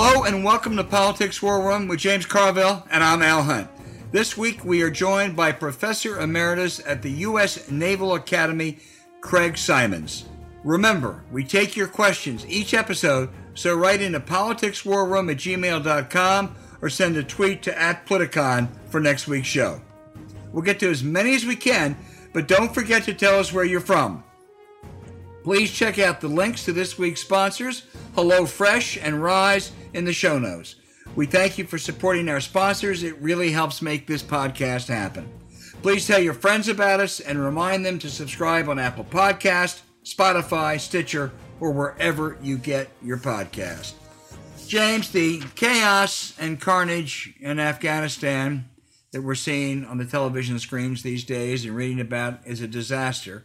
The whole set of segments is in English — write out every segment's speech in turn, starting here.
Hello and welcome to Politics War Room with James Carville, and I'm Al Hunt. This week we are joined by Professor Emeritus at the U.S. Naval Academy, Craig Symonds. Remember, we take your questions each episode, so write into politicswarroom at gmail.com or send a tweet to at Politicon for next week's show. We'll get to as many as we can, but don't forget to tell us where you're from. Please check out the links to this week's sponsors, HelloFresh and Rise, in the show notes. We thank you for supporting our sponsors. It really helps make this podcast happen. Please tell your friends about us and remind them to subscribe on Apple Podcast, Spotify, Stitcher, or wherever you get your podcast. James, the chaos and carnage in Afghanistan that we're seeing on the television screens these days and reading about is a disaster.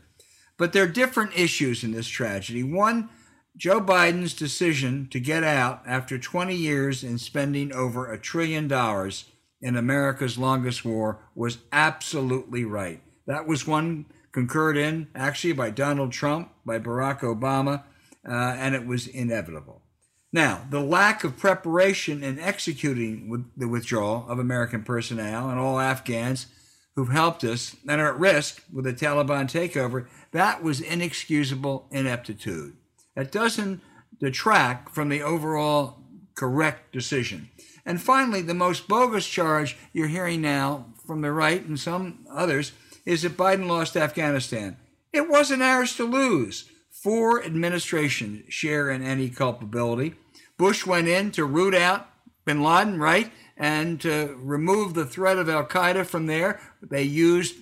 But there are different issues in this tragedy. One, Joe Biden's decision to get out after 20 years and spending over a trillion dollars in America's longest war was absolutely right. That was one concurred in, actually, by Donald Trump, by Barack Obama, uh, and it was inevitable. Now, the lack of preparation in executing the withdrawal of American personnel and all Afghans who've helped us and are at risk with the Taliban takeover, that was inexcusable ineptitude. That doesn't detract from the overall correct decision. And finally, the most bogus charge you're hearing now from the right and some others is that Biden lost Afghanistan. It wasn't ours to lose. Four administrations share in any culpability. Bush went in to root out bin Laden, right? And to remove the threat of Al Qaeda from there. They used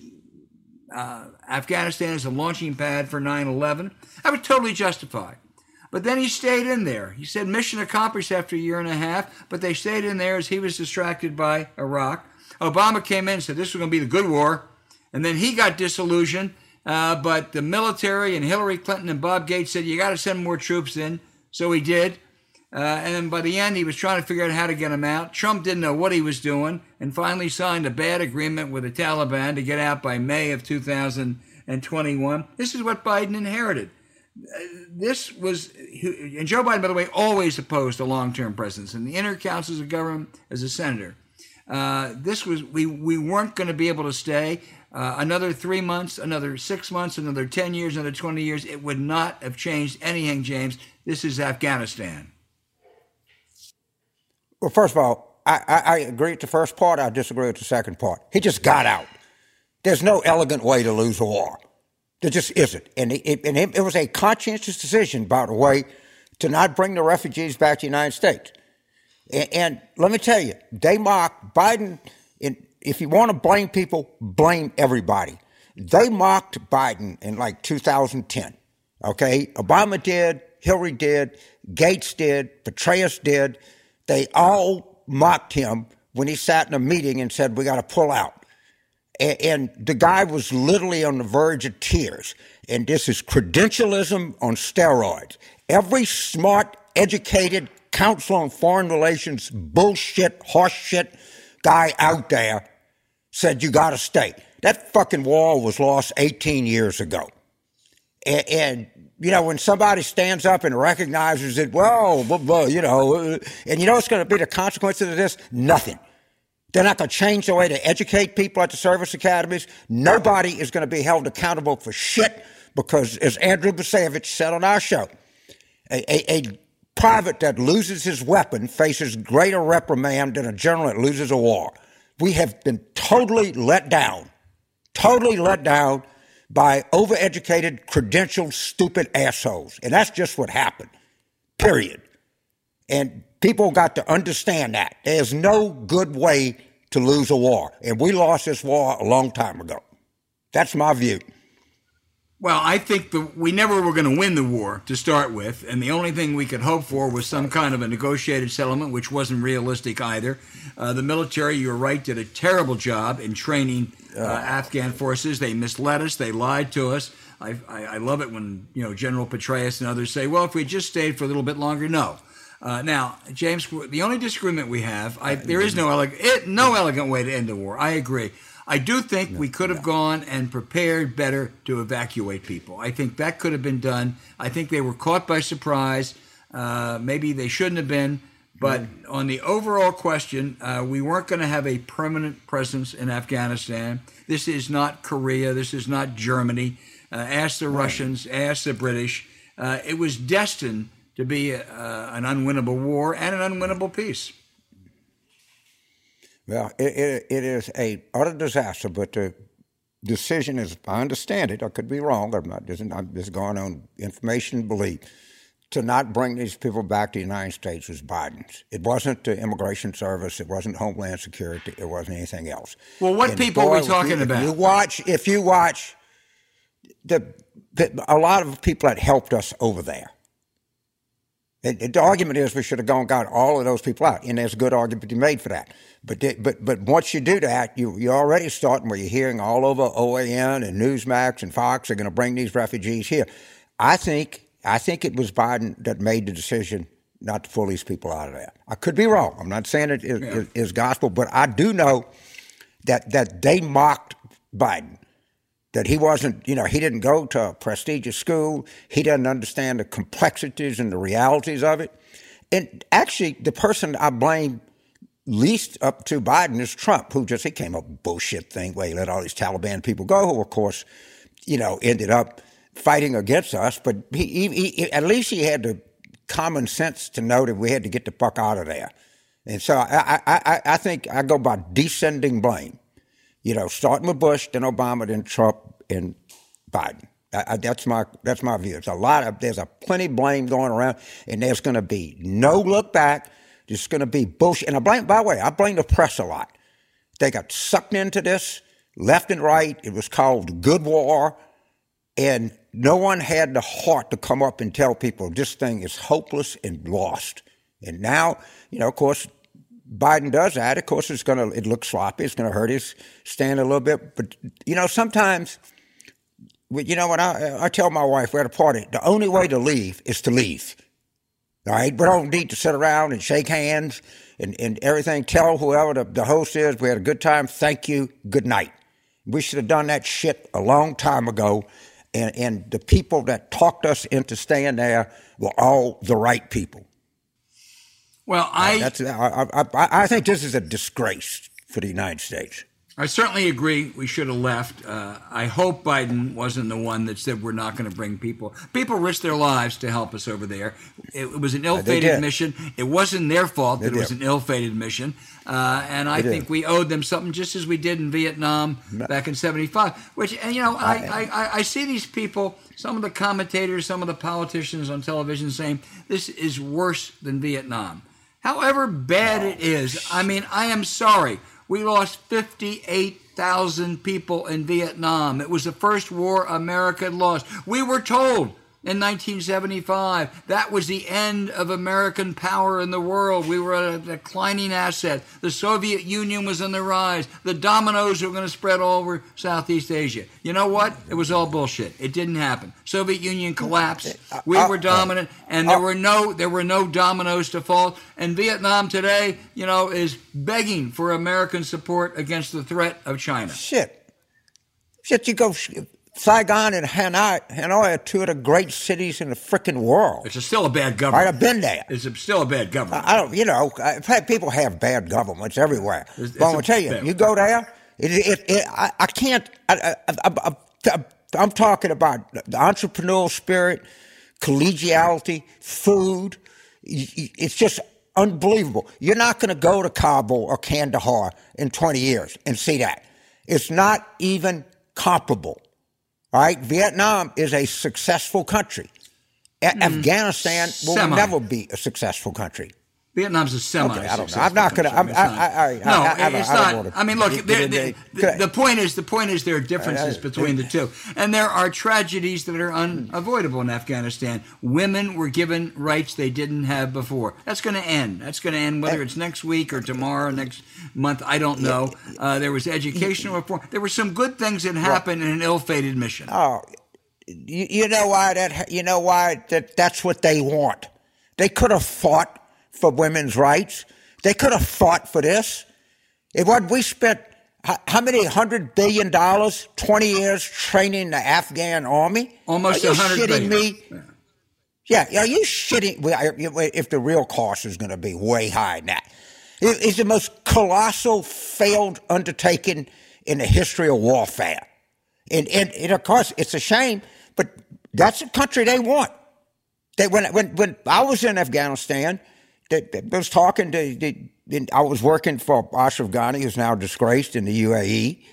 uh, Afghanistan as a launching pad for 9 11. I was totally justified. But then he stayed in there. He said mission accomplished after a year and a half, but they stayed in there as he was distracted by Iraq. Obama came in and said this was going to be the good war. And then he got disillusioned. Uh, but the military and Hillary Clinton and Bob Gates said, you got to send more troops in. So he did. Uh, and then by the end, he was trying to figure out how to get him out. Trump didn't know what he was doing and finally signed a bad agreement with the Taliban to get out by May of 2021. This is what Biden inherited this was, and Joe Biden, by the way, always opposed a long-term presence in the inner councils of government as a senator. Uh, this was we we weren't going to be able to stay uh, another three months, another six months, another ten years, another twenty years. It would not have changed anything, James. This is Afghanistan. Well, first of all, I, I, I agree with the first part. I disagree with the second part. He just got out. There's no elegant way to lose a war. There just isn't. And it, and it, was a conscientious decision, by the way, to not bring the refugees back to the United States. And, and let me tell you, they mocked Biden. In, if you want to blame people, blame everybody. They mocked Biden in like 2010. Okay, Obama did, Hillary did, Gates did, Petraeus did. They all mocked him when he sat in a meeting and said, "We got to pull out." and, the guy was literally on the verge of tears. And this is credentialism on steroids. Every smart, educated council on foreign relations bullshit, horseshit guy out there said you got to stay. That fucking wall was lost 18 years ago. And, and, you know, when somebody stands up and recognizes it, well, blah, blah, you know, and you know what's going to be the consequences of this? Nothing. They're not going to change the way to educate people at the service academies. Nobody is going to be held accountable for shit because, as Andrew Bacevich said on our show, a, a, a private that loses his weapon faces greater reprimand than a general that loses a war. We have been totally let down, totally let down by overeducated, credentialed, stupid assholes. And that's just what happened, period. And people got to understand that. There's no good way to lose a war. And we lost this war a long time ago. That's my view. Well, I think the, we never were going to win the war to start with, and the only thing we could hope for was some kind of a negotiated settlement, which wasn't realistic either. Uh, the military, you're right, did a terrible job in training uh, Afghan forces. They misled us, they lied to us. I, I, I, love it when you know General Petraeus and others say, "Well, if we just stayed for a little bit longer." No. Uh, now, James, the only disagreement we have, I, there is no elegant, no elegant way to end the war. I agree. I do think no, we could have no. gone and prepared better to evacuate people. I think that could have been done. I think they were caught by surprise. Uh, maybe they shouldn't have been. But on the overall question, uh, we weren't going to have a permanent presence in Afghanistan. This is not Korea. This is not Germany. Uh, ask the right. Russians, ask the British. Uh, it was destined to be a, uh, an unwinnable war and an unwinnable peace. Well, it, it, it is a utter disaster, but the decision is, I understand it, I could be wrong, I'm not I'm just going on information and belief, to not bring these people back to the United States was Biden's. It wasn't the Immigration Service, it wasn't Homeland Security, it wasn't anything else. Well, what and people boy, are we talking if about? You watch, if you watch, the, the, a lot of people that helped us over there, the argument is we should have gone got all of those people out, and there's a good argument to be made for that. But but but once you do that, you you're already starting where you're hearing all over OAN and Newsmax and Fox are going to bring these refugees here. I think I think it was Biden that made the decision not to pull these people out of there. I could be wrong. I'm not saying it is, yeah. is, is gospel, but I do know that that they mocked Biden that he wasn't, you know, he didn't go to a prestigious school. He doesn't understand the complexities and the realities of it. And actually, the person I blame least up to Biden is Trump, who just, he came up with bullshit thing where he let all these Taliban people go, who, of course, you know, ended up fighting against us. But he, he, he at least he had the common sense to know that we had to get the fuck out of there. And so I, I, I, think I go by descending blame you know, starting with Bush, then Obama, then Trump, and Biden. I, I, that's my that's my view. It's a lot of there's a plenty blame going around, and there's going to be no look back. There's going to be bullshit. And I blame, by the way, I blame the press a lot. They got sucked into this left and right. It was called good war, and no one had the heart to come up and tell people this thing is hopeless and lost. And now, you know, of course, Biden does that, of course, it's going to it looks sloppy. It's going to hurt his stand a little bit. But you know, sometimes, you know, when I I tell my wife we're at a party, the only way to leave is to leave. All right, we don't need to sit around and shake hands and, and everything. Tell whoever the, the host is we had a good time. Thank you. Good night. We should have done that shit a long time ago. And, and the people that talked us into staying there were all the right people. Well, I that's I, I, I think this is a disgrace for the United States. I certainly agree. We should have left. Uh, I hope Biden wasn't the one that said we're not going to bring people. People risked their lives to help us over there. It, it was an ill-fated mission. It wasn't their fault they that it was an ill-fated mission. Uh, and I think we owed them something, just as we did in Vietnam back in '75. Which, and you know, I, I, I see these people, some of the commentators, some of the politicians on television saying this is worse than Vietnam. However bad it is, I mean, I am sorry. We lost 58,000 people in Vietnam. It was the first war America lost. We were told in 1975. That was the end of American power in the world. We were a declining asset. The Soviet Union was on the rise. The dominoes were going to spread all over Southeast Asia. You know what? It was all bullshit. It didn't happen. Soviet Union collapsed. Uh, we uh, were dominant, and there were no there were no dominoes to fall. And Vietnam today, you know, is begging for American support against the threat of China. Shit. Shit, you go Saigon and Hanoi, Hanoi are two of the great cities in the freaking world. It's still a bad government. Right, I've been there. It's still a bad government. I don't, you know, in fact, people have bad governments everywhere. It's, but I'm going to tell you, bad. you go there, it, it, it, I, I, can't, I, am talking about the entrepreneurial spirit, collegiality, food. It's just unbelievable. You're not going to go to Kabul or Kandahar in 20 years and see that. It's not even comparable. All right, Vietnam is a successful country. Mm, Afghanistan will semi. never be a successful country. Vietnam's a semi. Okay, I don't know. I'm not going to. I, I, I, no, I, it's I not. I mean, look. They, they, the, the point is, the point is, there are differences uh, between the uh, two, and there are tragedies that are unavoidable in Afghanistan. Women were given rights they didn't have before. That's going to end. That's going to end whether uh, it's next week or tomorrow, next month. I don't know. Uh, there was educational reform. There were some good things that happened in an ill-fated mission. Oh, you, you know why that? You know why that? That's what they want. They could have fought for women's rights. They could have fought for this. It what we spent how many hundred billion dollars, twenty years training the Afghan army? Almost a hundred shitting me? Yeah. yeah, are you shitting? If the real cost is going to be way high now, it's the most colossal failed undertaking in the history of warfare. And, and, and of course, it's a shame, but that's the country they want. They, when, when, when I was in Afghanistan, I was talking to, I was working for Ashraf Ghani, who's now disgraced in the UAE.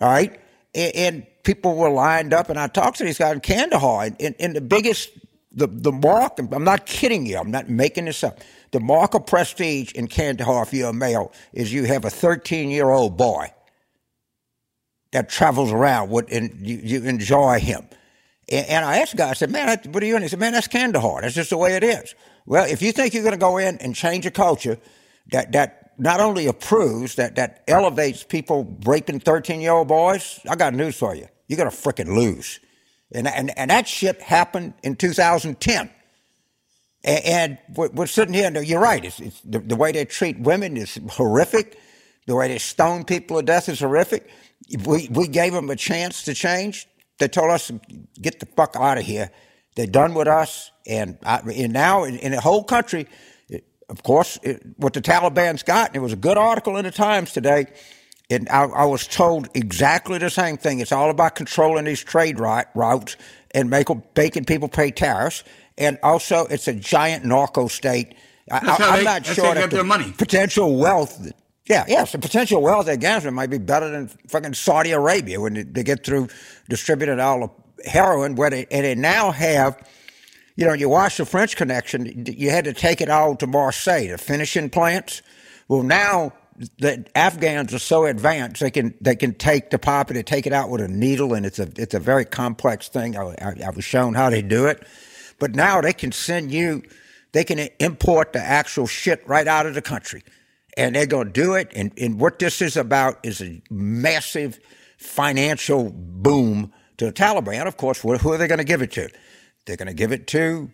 All right. And, and people were lined up, and I talked to these guys in Kandahar, and, and the biggest, the, the mark, I'm not kidding you, I'm not making this up. The mark of prestige in Kandahar, if you're a male, is you have a 13 year old boy that travels around with, and you, you enjoy him. And, and I asked the guy, I said, man, what are you doing? He said, man, that's Kandahar. That's just the way it is. Well, if you think you're going to go in and change a culture that, that not only approves, that, that elevates people raping 13 year old boys, I got news for you. You're going to fricking lose. And, and, and that shit happened in 2010. And, and we're, we're, sitting here, and you're right. It's, it's the, the, way they treat women is horrific. The way they stone people to death is horrific. We, we gave them a chance to change. They told us, get the fuck out of here. They're done with us. And, I, and now in, in, the whole country, it, of course, it, what the Taliban's got, and it was a good article in the Times today, and I, I, was told exactly the same thing. It's all about controlling these trade routes and make, making people pay tariffs. And also, it's a giant narco state. That's I, am not sure that the money. potential wealth yeah, yes, the potential wealth of Afghanistan might be better than fucking Saudi Arabia when they, they get through distributing all the heroin, where they, and they now have, you know, you watch the French connection, you had to take it all to Marseille, the finishing plants. Well, now the Afghans are so advanced they can they can take the poppy, they take it out with a needle, and it's a it's a very complex thing. I, I, I was shown how they do it, but now they can send you, they can import the actual shit right out of the country and they're going to do it. And, and what this is about is a massive financial boom to the Taliban. Of course, who are they going to give it to? They're going to give it to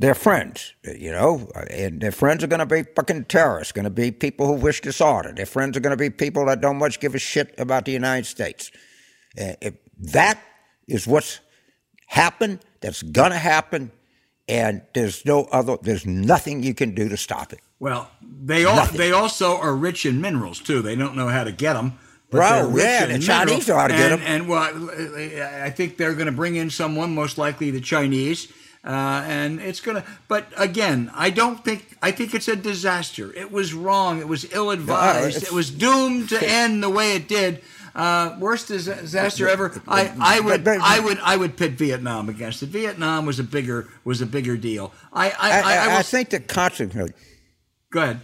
their friends, you know, and their friends are going to be fucking terrorists, going to be people who wish disorder. Their friends are going to be people that don't much give a shit about the United States. Uh, that is what's happened, that's going to happen, and there's no other, there's nothing you can do to stop it. Well, they all, they also are rich in minerals too. They don't know how to get them. Bro, yeah, the Chinese know how to and, get them. And well, I think they're going to bring in someone, most likely the Chinese, uh, and it's going to. But again, I don't think. I think it's a disaster. It was wrong. It was ill advised. it was doomed to end the way it did. Uh, worst disaster ever. I, I would I would I would pit Vietnam against it. Vietnam was a bigger was a bigger deal. I I, I, I, I think the consequence Go ahead.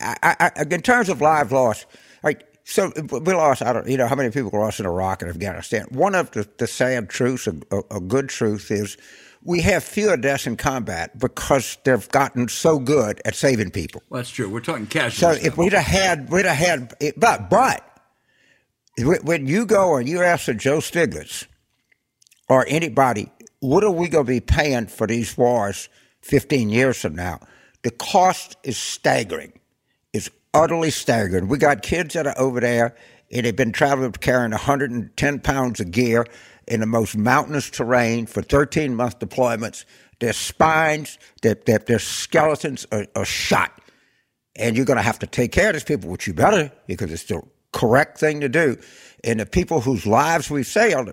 I, I, in terms of lives lost, right? So we lost. I don't, you know, how many people lost in Iraq and Afghanistan? One of the, the sad truths, a, a, good truth, is we have fewer deaths in combat because they've gotten so good at saving people. Well, that's true. We're talking casualties. So if we'd have had, we'd have had, but but when you go and you ask Joe Stiglitz or anybody, what are we going to be paying for these wars 15 years from now? The cost is staggering. Utterly staggered. We got kids that are over there and they've been traveling carrying 110 pounds of gear in the most mountainous terrain for 13 month deployments. Their spines, their, their, their skeletons are, are shot. And you're going to have to take care of these people, which you better, because it's the correct thing to do. And the people whose lives we've saved,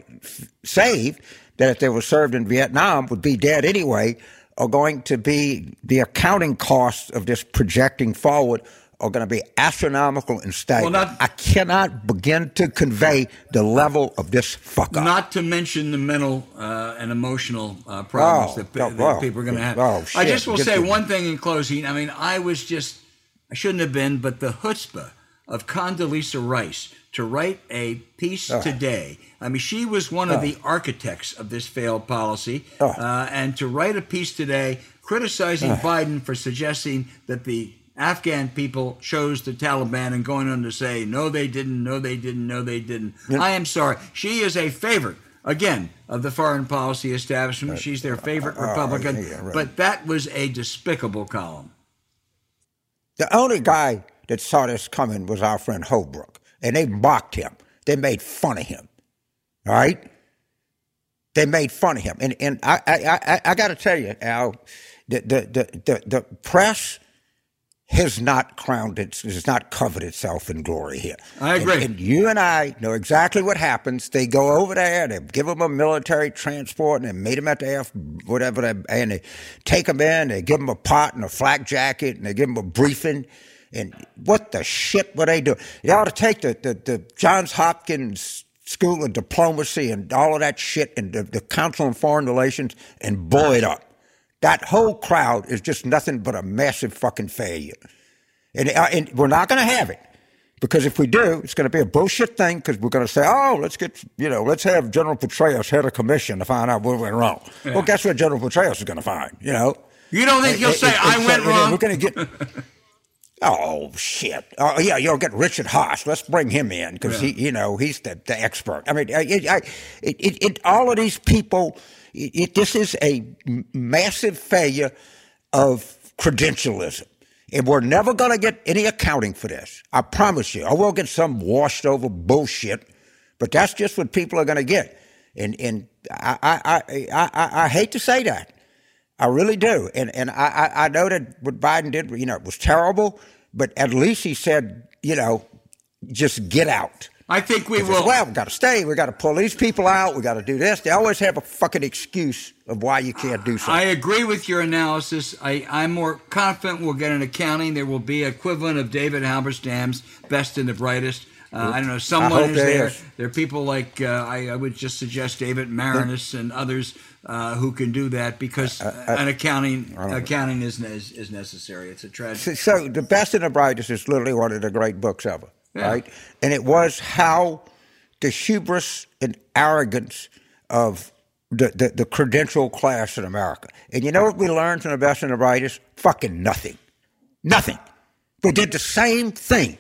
saved that if they were served in Vietnam would be dead anyway, are going to be the accounting costs of this projecting forward are going to be astronomical in staggering. Well, I cannot begin to convey the level of this fuck up. Not to mention the mental uh, and emotional uh, problems Oh, that, oh, that oh, people are going to have. oh, I just will Get say one thing in closing. I mean, I was just, I shouldn't have been, but the chutzpah of Condoleezza Rice to write a piece Oh. today. I mean, she was one of the architects of this failed policy. Oh. Uh, and to write a piece today criticizing Biden for suggesting that the Afghan people chose the Taliban and going on to say, no, they didn't, no, they didn't, no, they didn't. I am sorry. She is a favorite, again, of the foreign policy establishment. She's their favorite Republican. Uh, yeah, right. But that was a despicable column. The only guy that saw this coming was our friend Holbrooke, and they mocked him. They made fun of him. All right, they made fun of him, and and I I I, I got to tell you, Al, the the, the the the press has not crowned it, has not covered itself in glory here. I agree. And, and you and I know exactly what happens. They go over there, they give them a military transport, and they meet them at the air, whatever, they, and they take them in, they give them a pot and a flak jacket, and they give them a briefing. And what the shit were they doing? They ought to take the, the, the Johns Hopkins School of Diplomacy and all of that shit and the, the Council on Foreign Relations and blow it up. That whole crowd is just nothing but a massive fucking failure. And, uh, and we're not going to have it. Because if we do, it's going to be a bullshit thing because we're going to say, oh, let's get, you know, let's have General Petraeus head a commission to find out what went wrong. Well, guess what General Petraeus is going to find, you know? You don't think he'll say, I went so wrong? We're going to get. Oh shit! Oh yeah, you'll get Richard Haass. Let's bring him in because he, you know, he's the, the expert. I mean, I, I, it, it, it, all of these people. It, it, this is a massive failure of credentialism, and we're never going to get any accounting for this. I promise you. I will get some washed over bullshit, but that's just what people are going to get. And and I I, I I I hate to say that. I really do. And and I, I know that what Biden did, you know, it was terrible, but at least he said, you know, just get out. I think we will. well, we got to stay. We've got to pull these people out. We've got to do this. They always have a fucking excuse of why you can't do something. I agree with your analysis. I, I'm more confident we'll get an accounting. There will be equivalent of David Halberstam's best and the brightest. Uh, I don't know. Someone is there there. is. There are people like uh, I, I would just suggest David Maraniss and others uh, who can do that because an accounting accounting is, is is necessary. It's a tragedy. So, so the best and the brightest is literally one of the great books ever, Yeah. right? And it was how the hubris and arrogance of the, the, the credential class in America. And you know what we learned from the best and the brightest? Fucking nothing. Nothing. They did the same thing.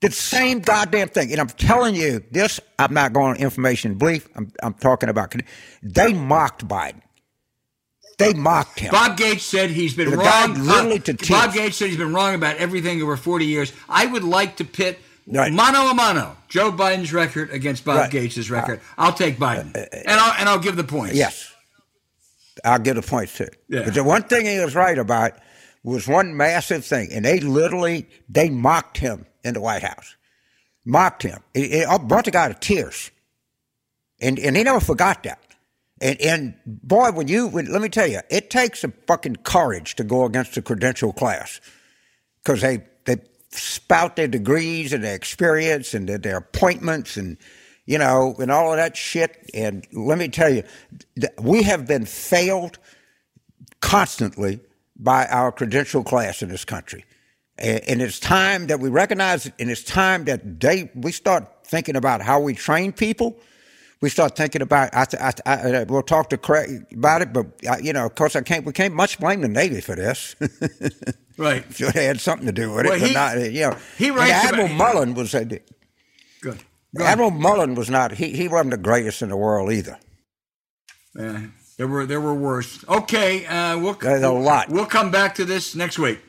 Did the same goddamn thing. And I'm telling you, this, I'm not going on information belief. I'm, I'm talking about, they mocked Biden. They mocked him. Bob Gates said he's been The wrong. literally uh, to Bob. Gates said he's been wrong about everything over 40 years. I would like to pit Right. mano a mano Joe Biden's record against Bob Right. Uh, Gates' record. Uh, I'll take Biden, uh, and I'll and I'll give the points. Yes. I'll give the points too. Yeah. But the one thing he was right about was one massive thing, and they literally they mocked him in the White House, mocked him. It, it brought the guy to tears, and and he never forgot that. And and boy, when you when, let me tell you, it takes some fucking courage to go against the credential class because they they spout their degrees and their experience and their, their appointments and you know and all of that shit. And let me tell you, we have been failed constantly by our credential class in this country. And, and it's time that we recognize it, and it's time that they we start thinking about how we train people. We start thinking about. I, I, I, we'll talk to Craig about it, but uh, you know, of course, I can't. We can't much blame the Navy for this. right. sure, they had something to do with it, but he- not. You know, he writes Admiral about- Mullen was. A, Good. Admiral Mullen was not. He he wasn't the greatest in the world either. Uh, there were there were worse. Okay, uh, we'll There's a lot. We'll come back to this next week.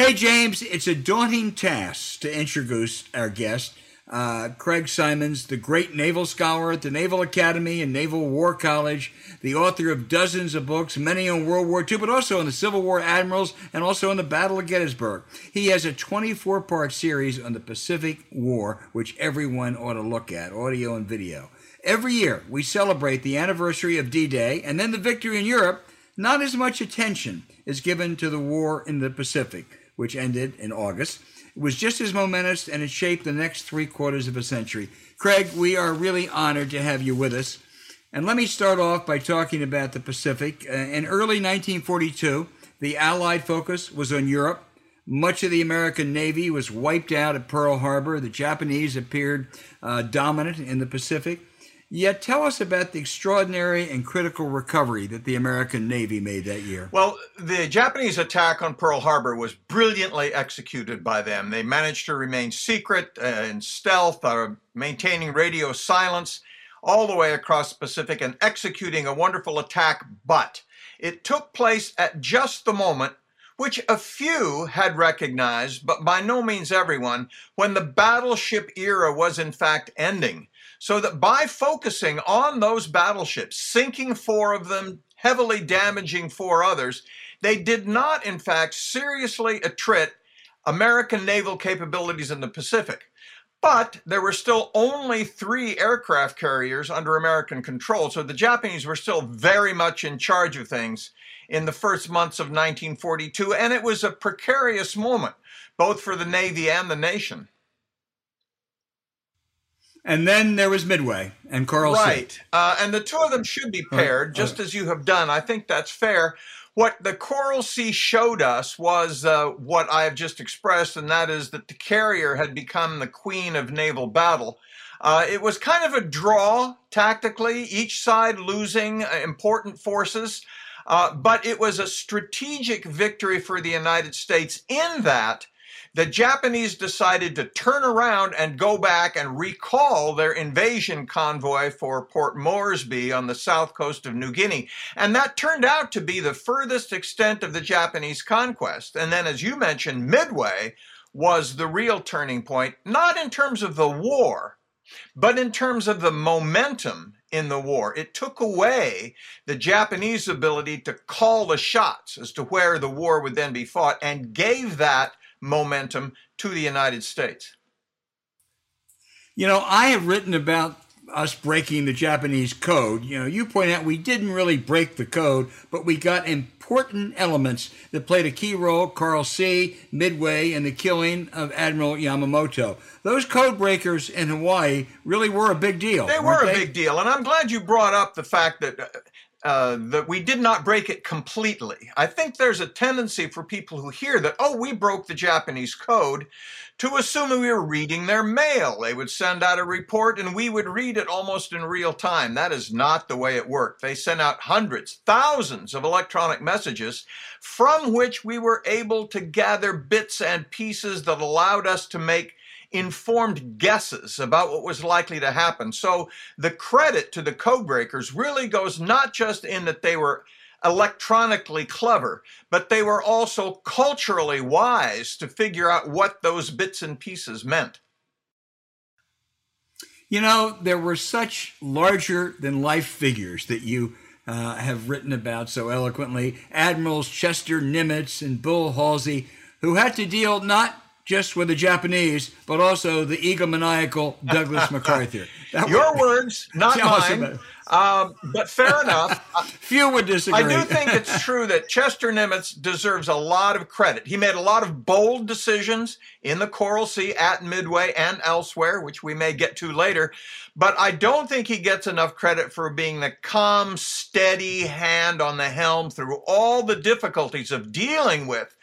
Hey James, it's a daunting task to introduce our guest, uh, Craig Symonds, the great naval scholar at the Naval Academy and Naval War College, the author of dozens of books, many on World War II, but also on the Civil War admirals and also on the Battle of Gettysburg. He has a 24 part series on the Pacific War, which everyone ought to look at, audio and video. Every year, we celebrate the anniversary of D Day and then the victory in Europe. Not as much attention is given to the war in the Pacific, which ended in August. Was just as momentous and it shaped the next three quarters of a century. Craig, we are really honored to have you with us. And let me start off by talking about the Pacific. Uh, in early 1942, the Allied focus was on Europe. Much of the American Navy was wiped out at Pearl Harbor. The Japanese appeared uh, dominant in the Pacific. Yet tell us about the extraordinary and critical recovery that the American Navy made that year. Well, the Japanese attack on Pearl Harbor was brilliantly executed by them. They managed to remain secret and stealth, uh, maintaining radio silence all the way across the Pacific and executing a wonderful attack. But it took place at just the moment which a few had recognized, but by no means everyone, when the battleship era was in fact ending so that by focusing on those battleships, sinking four of them, heavily damaging four others, they did not, in fact, seriously attrit American naval capabilities in the Pacific. But there were still only three aircraft carriers under American control, so the Japanese were still very much in charge of things in the first months of 1942, and it was a precarious moment, both for the Navy and the nation. And then there was Midway and Coral right. Sea. Uh, and the two of them should be paired, just as you have done. I think that's fair. What the Coral Sea showed us was uh, what I have just expressed, and that is that the carrier had become the queen of naval battle. Uh, it was kind of a draw tactically, each side losing uh, important forces, uh, but it was a strategic victory for the United States in that the Japanese decided to turn around and go back and recall their invasion convoy for Port Moresby on the south coast of New Guinea. And that turned out to be the furthest extent of the Japanese conquest. And then, as you mentioned, Midway was the real turning point, not in terms of the war, but in terms of the momentum in the war. It took away the Japanese ability to call the shots as to where the war would then be fought and gave that momentum to the United States. You know, I have written about us breaking the Japanese code. You know, you point out we didn't really break the code, but we got important elements that played a key role Coral Sea, Midway, and the killing of Admiral Yamamoto. Those code breakers in Hawaii really were a big deal. They were a they? big deal. And I'm glad you brought up the fact that uh, uh, that we did not break it completely. I think there's a tendency for people who hear that, oh, we broke the Japanese code, to assume we were reading their mail. They would send out a report and we would read it almost in real time. That is not the way it worked. They sent out hundreds, thousands of electronic messages from which we were able to gather bits and pieces that allowed us to make informed guesses about what was likely to happen. So the credit to the code breakers really goes not just in that they were electronically clever, but they were also culturally wise to figure out what those bits and pieces meant. You know, there were such larger than life figures that you uh, have written about so eloquently Admirals Chester Nimitz and Bill Halsey, who had to deal not just with the Japanese, but also the egomaniacal Douglas MacArthur. Your words, not mine. Um, but fair enough. Few would disagree. I do think it's true that Chester Nimitz deserves a lot of credit. He made a lot of bold decisions in the Coral Sea, at Midway, and elsewhere, which we may get to later. But I don't think he gets enough credit for being the calm, steady hand on the helm through all the difficulties of dealing with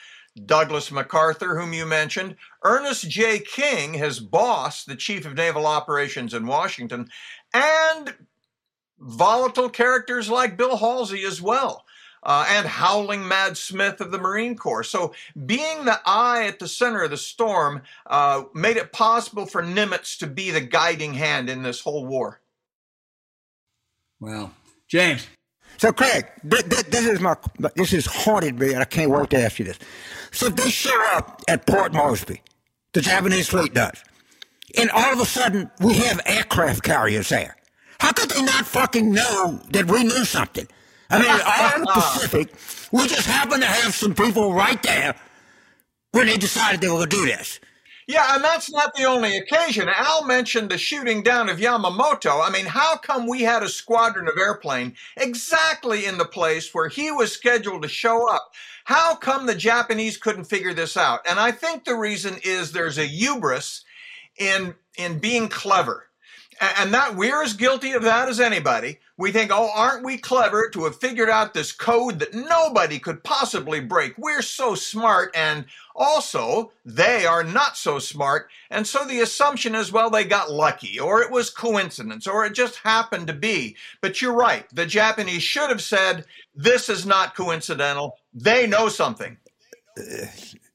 Douglas MacArthur, whom you mentioned, Ernest J. King, his boss, the chief of naval operations in Washington, and volatile characters like Bill Halsey as well. Uh, and Howling Mad Smith of the Marine Corps. So, being the eye at the center of the storm uh, made it possible for Nimitz to be the guiding hand in this whole war. Well, James. So, Craig, this, this is my this is haunted me, and I can't wait to ask you this. So they show up at Port Moresby. The Japanese fleet does. And all of a sudden, we have aircraft carriers there. How could they not fucking know that we knew something? I mean, all in the Pacific, we just happened to have some people right there when they decided they were going to do this. Yeah, and that's not the only occasion. Al mentioned the shooting down of Yamamoto. I mean, how come we had a squadron of airplane exactly in the place where he was scheduled to show up? How come the Japanese couldn't figure this out? And I think the reason is there's a hubris in in being clever and that we're as guilty of that as anybody. We think, oh, aren't we clever to have figured out this code that nobody could possibly break? We're so smart, and also they are not so smart. And so the assumption is, well, they got lucky, or it was coincidence, or it just happened to be. But you're right. The Japanese should have said, this is not coincidental. They know something. Uh,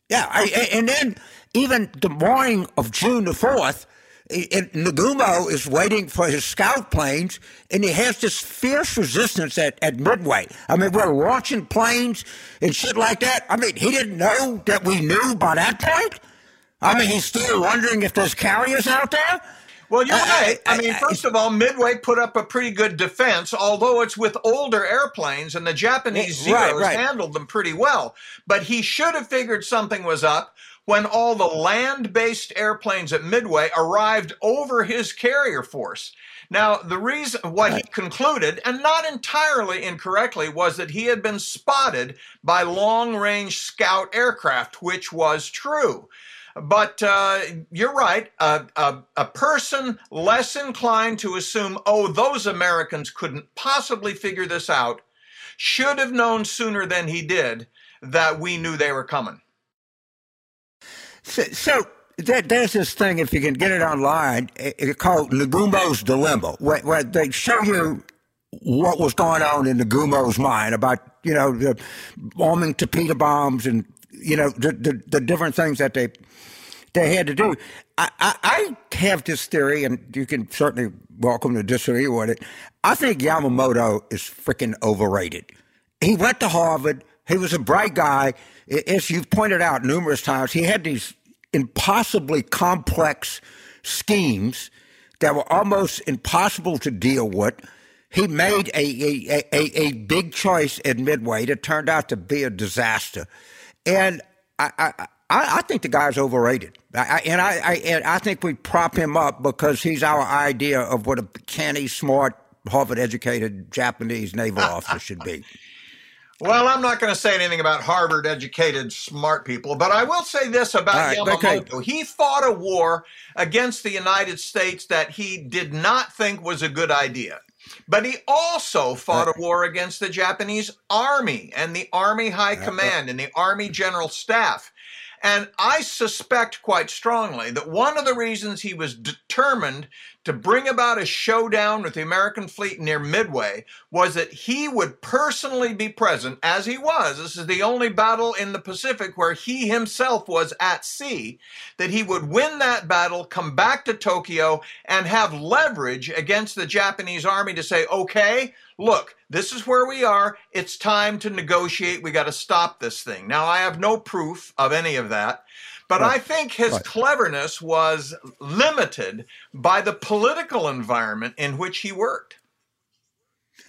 yeah, I, and then even the morning of June the 4th, and Nagumo is waiting for his scout planes, and he has this fierce resistance at, at Midway. I mean, we're launching planes and shit like that. I mean, he didn't know that we knew by that point. I mean, he's still wondering if there's carriers out there. Well, you're uh, right. I, I, I mean, first of all, Midway put up a pretty good defense, although it's with older airplanes, and the Japanese Zeros right, right. handled them pretty well. But he should have figured something was up when all the land based airplanes at Midway arrived over his carrier force. Now, the reason, what he concluded, and not entirely incorrectly, was that he had been spotted by long range scout aircraft, which was true. But uh, you're right. Uh, a, a person less inclined to assume, oh, those Americans couldn't possibly figure this out, should have known sooner than he did that we knew they were coming. So, so there, there's this thing, if you can get it online, it's called Nagumo's Dilemma, where, where they show you what was going on in Nagumo's mind about, you know, the bombing torpedo bombs and, you know, the, the, the different things that they they had to do. I, I, I, have this theory, and you can certainly welcome to disagree with it. I think Yamamoto is freaking overrated. He went to Harvard. He was a bright guy as you've pointed out numerous times, he had these impossibly complex schemes that were almost impossible to deal with. He made a, a, a, a big choice at Midway that turned out to be a disaster. And I, I, I think the guy's overrated. I, and I, I, and I think we prop him up because he's our idea of what a canny, smart, Harvard educated Japanese naval officer should be. Well, I'm not going to say anything about Harvard educated smart people, but I will say this about right, Yamamoto. Okay. He fought a war against the United States that he did not think was a good idea. But he also fought a war against the Japanese army and the Army High Command and the Army General Staff. And I suspect quite strongly that one of the reasons he was determined to bring about a showdown with the American fleet near Midway was that he would personally be present, as he was. This is the only battle in the Pacific where he himself was at sea, that he would win that battle, come back to Tokyo, and have leverage against the Japanese army to say, okay, look, this is where we are. It's time to negotiate. We got to stop this thing. Now, I have no proof of any of that. But right. I think his right. cleverness was limited by the political environment in which he worked.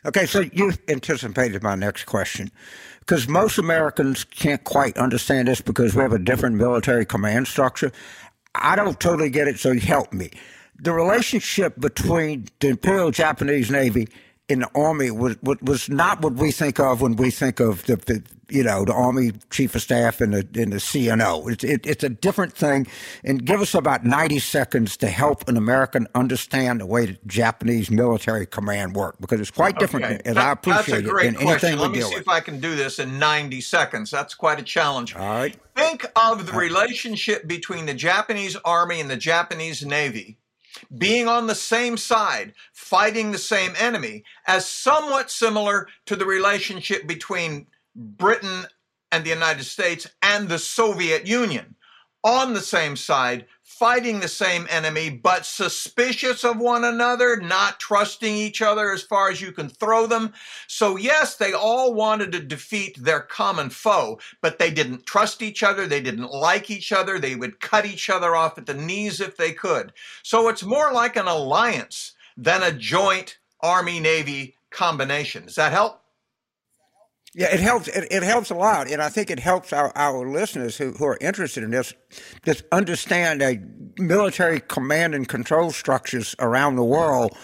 Okay, so you anticipated my next question. Because most Americans can't quite understand this because we have a different military command structure. I don't totally get it, so help me. The relationship between the Imperial Japanese Navy in the army was was not what we think of when we think of the, the you know the army chief of staff and the and the CNO. It's it, it's a different thing. And give us about ninety seconds to help an American understand the way the Japanese military command work because it's quite different. Okay. And I appreciate That's a great it question. Let me see with. if I can do this in ninety seconds. That's quite a challenge. All right. Think of the relationship between the Japanese army and the Japanese navy being on the same side, fighting the same enemy, as somewhat similar to the relationship between Britain and the United States and the Soviet Union. On the same side, fighting the same enemy, but suspicious of one another, not trusting each other as far as you can throw them. So, yes, they all wanted to defeat their common foe, but they didn't trust each other. They didn't like each other. They would cut each other off at the knees if they could. So, it's more like an alliance than a joint Army Navy combination. Does that help? Yeah, it helps. It, it, helps a lot, and I think it helps our, our listeners who, who are interested in this just understand that military command and control structures around the world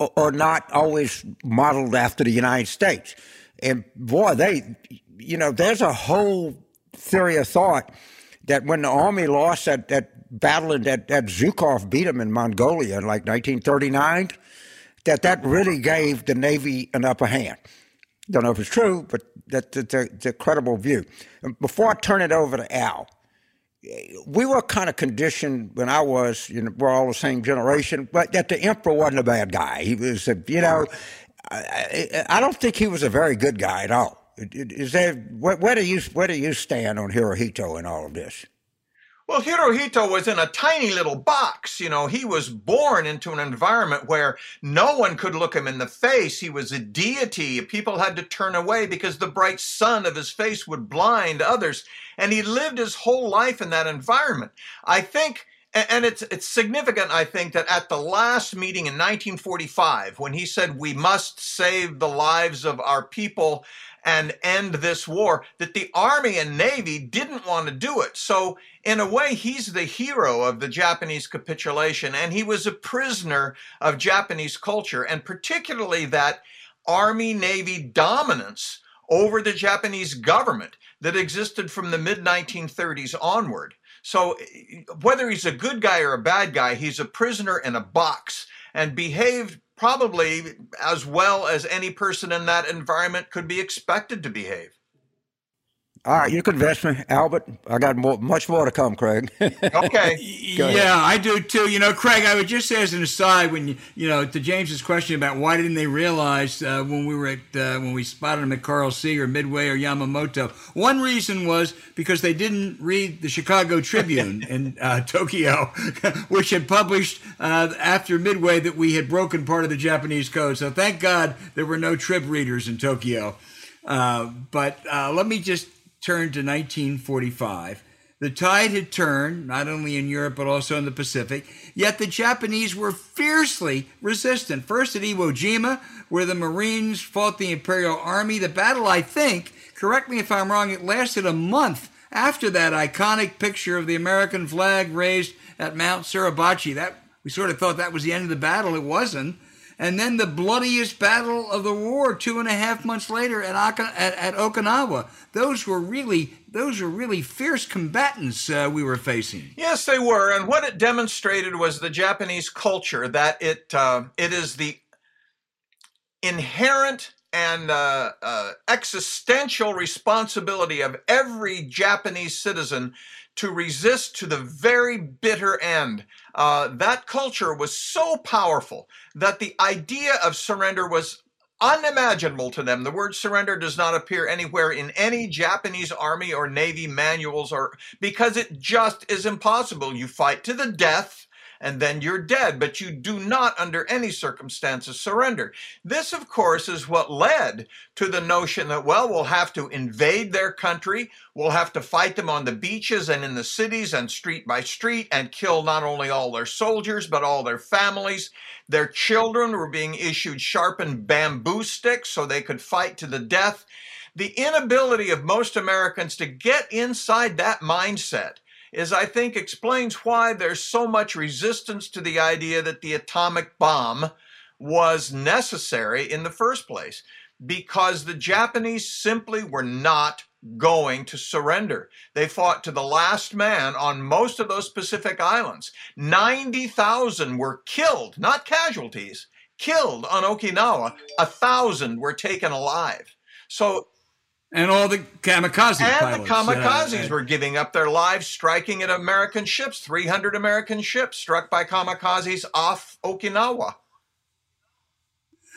are, are not always modeled after the United States. And boy, they, you know, there's a whole theory of thought that when the army lost that, that battle and that, that Zhukov beat them in Mongolia in like 1939, that that really gave the Navy an upper hand. Don't know if it's true, but that, that's, a, a credible view. Before I turn it over to Al, we were kind of conditioned when I was, you know, we're all the same generation, but that the emperor wasn't a bad guy. He was, a, you know, I, I, don't think he was a very good guy at all. Is there where, where do you where do you stand on Hirohito and all of this? Well, Hirohito was in a tiny little box. You know, he was born into an environment where no one could look him in the face. He was a deity. People had to turn away because the bright sun of his face would blind others. And he lived his whole life in that environment. I think and it's it's significant i think that at the last meeting in 1945 when he said we must save the lives of our people and end this war that the army and navy didn't want to do it so in a way, he's the hero of the Japanese capitulation, and he was a prisoner of Japanese culture, and particularly that Army Navy dominance over the Japanese government that existed from the mid 1930s onward. So, whether he's a good guy or a bad guy, he's a prisoner in a box and behaved probably as well as any person in that environment could be expected to behave. All right, you convinced me, Albert. I got more, much more to come, Craig. okay. yeah, I do too. You know, Craig, I would just say as an aside, when you, you know, to James's question about why didn't they realize uh, when we were at uh, when we spotted them at Coral Sea or Midway or Yamamoto, one reason was because they didn't read the Chicago Tribune in uh, Tokyo, which had published uh, after Midway that we had broken part of the Japanese code. So thank God there were no trib readers in Tokyo. Uh, but uh, let me just turned to 1945. The tide had turned, not only in Europe but also in the Pacific, yet the Japanese were fiercely resistant. First at Iwo Jima, where the Marines fought the Imperial Army. The battle, I think, correct me if I'm wrong, it lasted a month after that iconic picture of the American flag raised at Mount Suribachi. That we sort of thought that was the end of the battle. It wasn't and then the bloodiest battle of the war two and a half months later at, at, at Okinawa. Those were really those were really fierce combatants uh, we were facing. Yes, they were, and what it demonstrated was the Japanese culture that it uh, it is the inherent and uh, uh existential responsibility of every Japanese citizen to resist to the very bitter end. Uh, that culture was so powerful that the idea of surrender was unimaginable to them. The word surrender does not appear anywhere in any Japanese army or navy manuals or because it just is impossible. You fight to the death and then you're dead, but you do not, under any circumstances, surrender. This, of course, is what led to the notion that, well, we'll have to invade their country, we'll have to fight them on the beaches and in the cities and street by street and kill not only all their soldiers, but all their families. Their children were being issued sharpened bamboo sticks so they could fight to the death. The inability of most Americans to get inside that mindset is I think explains why there's so much resistance to the idea that the atomic bomb was necessary in the first place because the Japanese simply were not going to surrender. They fought to the last man on most of those Pacific islands. 90,000 were killed, not casualties, killed on Okinawa. A thousand were taken alive. So and all the kamikaze and the kamikazes uh, were giving up their lives, striking at American ships. 300 American ships struck by kamikazes off Okinawa.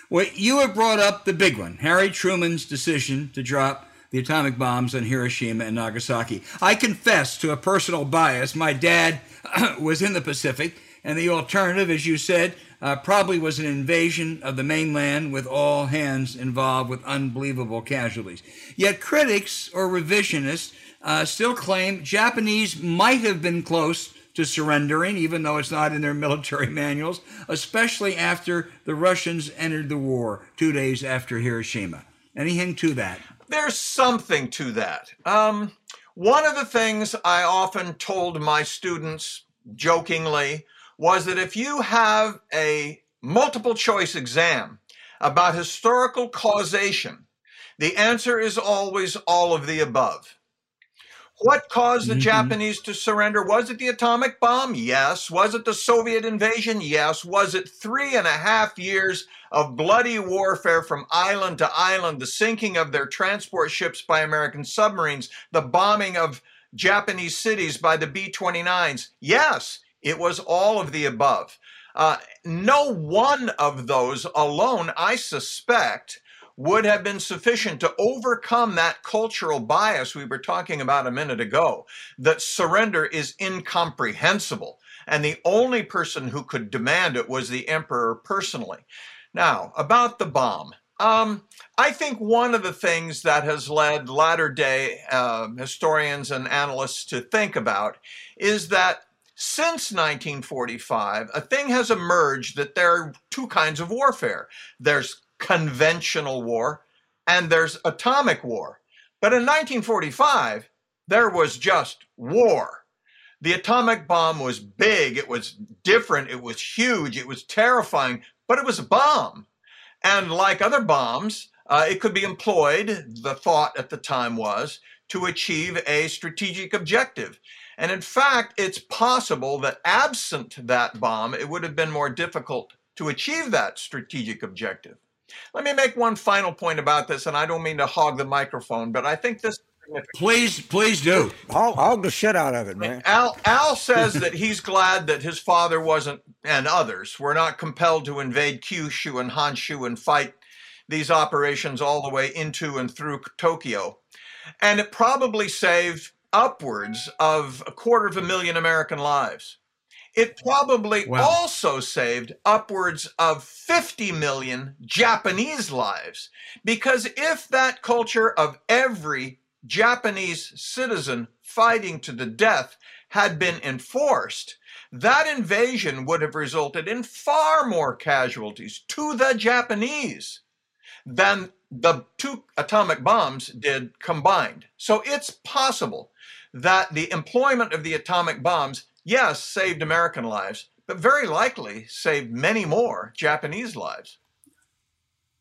Well, you have brought up the big one Harry Truman's decision to drop the atomic bombs on Hiroshima and Nagasaki. I confess to a personal bias. My dad was in the Pacific, and the alternative, as you said, uh, probably was an invasion of the mainland with all hands involved with unbelievable casualties. Yet critics or revisionists uh, still claim Japanese might have been close to surrendering, even though it's not in their military manuals, especially after the Russians entered the war two days after Hiroshima. Anything to that? There's something to that. Um, one of the things I often told my students jokingly was that if you have a multiple choice exam about historical causation, the answer is always all of the above. What caused the mm-hmm. Japanese to surrender? Was it the atomic bomb? Yes. Was it the Soviet invasion? Yes. Was it three and a half years of bloody warfare from island to island, the sinking of their transport ships by American submarines, the bombing of Japanese cities by the B 29s? Yes, it was all of the above. Uh, no one of those alone, I suspect, would have been sufficient to overcome that cultural bias we were talking about a minute ago that surrender is incomprehensible. And the only person who could demand it was the emperor personally. Now, about the bomb. Um, I think one of the things that has led latter day uh, historians and analysts to think about is that since 1945, a thing has emerged that there are two kinds of warfare. There's conventional war and there's atomic war. But in 1945, there was just war. The atomic bomb was big, it was different, it was huge, it was terrifying, but it was a bomb. And like other bombs, uh, it could be employed, the thought at the time was, to achieve a strategic objective. And in fact, it's possible that absent that bomb, it would have been more difficult to achieve that strategic objective. Let me make one final point about this, and I don't mean to hog the microphone, but I think this. Please, please do. Hog, hog the shit out of it, man. Al, Al says that he's glad that his father wasn't, and others were not compelled to invade Kyushu and Honshu and fight these operations all the way into and through Tokyo. And it probably saved upwards of a quarter of a million American lives. It probably wow. also saved upwards of 50 million Japanese lives. Because if that culture of every Japanese citizen fighting to the death had been enforced, that invasion would have resulted in far more casualties to the Japanese than the two atomic bombs did combined. So it's possible that the employment of the atomic bombs yes, saved American lives, but very likely saved many more Japanese lives.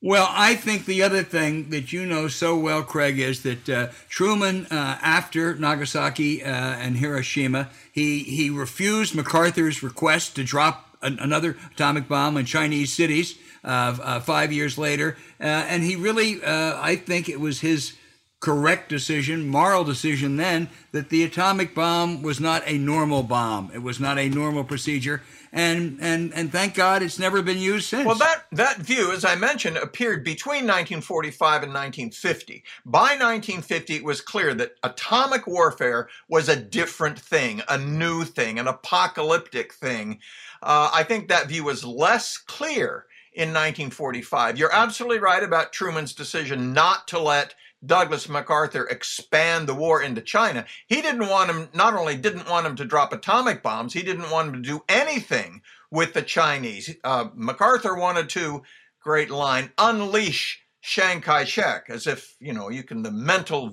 Well, I think the other thing that you know so well, Craig, is that uh, Truman, uh, after Nagasaki uh, and Hiroshima, he, he refused MacArthur's request to drop an, another atomic bomb on Chinese cities uh, uh, five years later. Uh, and he really, I think it was his correct decision, moral decision then, that the atomic bomb was not a normal bomb. It was not a normal procedure. And, and, and thank God it's never been used since. Well, that, that view, as I mentioned, appeared between 1945 and 1950. By 1950, it was clear that atomic warfare was a different thing, a new thing, an apocalyptic thing. Uh, I think that view was less clear in 1945. You're absolutely right about Truman's decision not to let Douglas MacArthur expand the war into China, he didn't want him, not only didn't want him to drop atomic bombs, he didn't want him to do anything with the Chinese. Uh, MacArthur wanted to, great line, unleash Chiang Kai shek, as if, you know, you can, the mental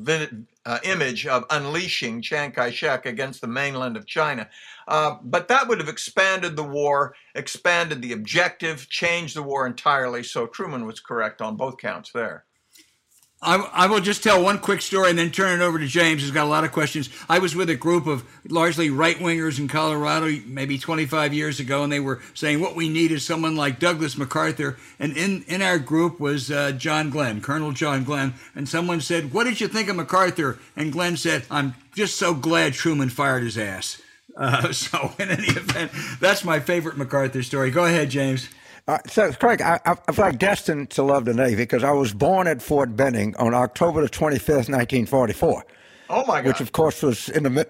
uh, image of unleashing Chiang Kai shek against the mainland of China. Uh, but that would have expanded the war, expanded the objective, changed the war entirely. So Truman was correct on both counts there. I, I, will just tell one quick story and then turn it over to James, who's got a lot of questions. I was with a group of largely right wingers in Colorado maybe 25 years ago, and they were saying what we need is someone like Douglas MacArthur. And in, in our group was uh, John Glenn, Colonel John Glenn. And someone said, What did you think of MacArthur? And Glenn said, I'm just so glad Truman fired his ass. Uh, so, in any event, that's my favorite MacArthur story. Go ahead, James. Uh, so, Craig, I, I, feel like destined to love the Navy because I was born at Fort Benning on October the 25th, 1944. Oh, my God. Which, of course, was in the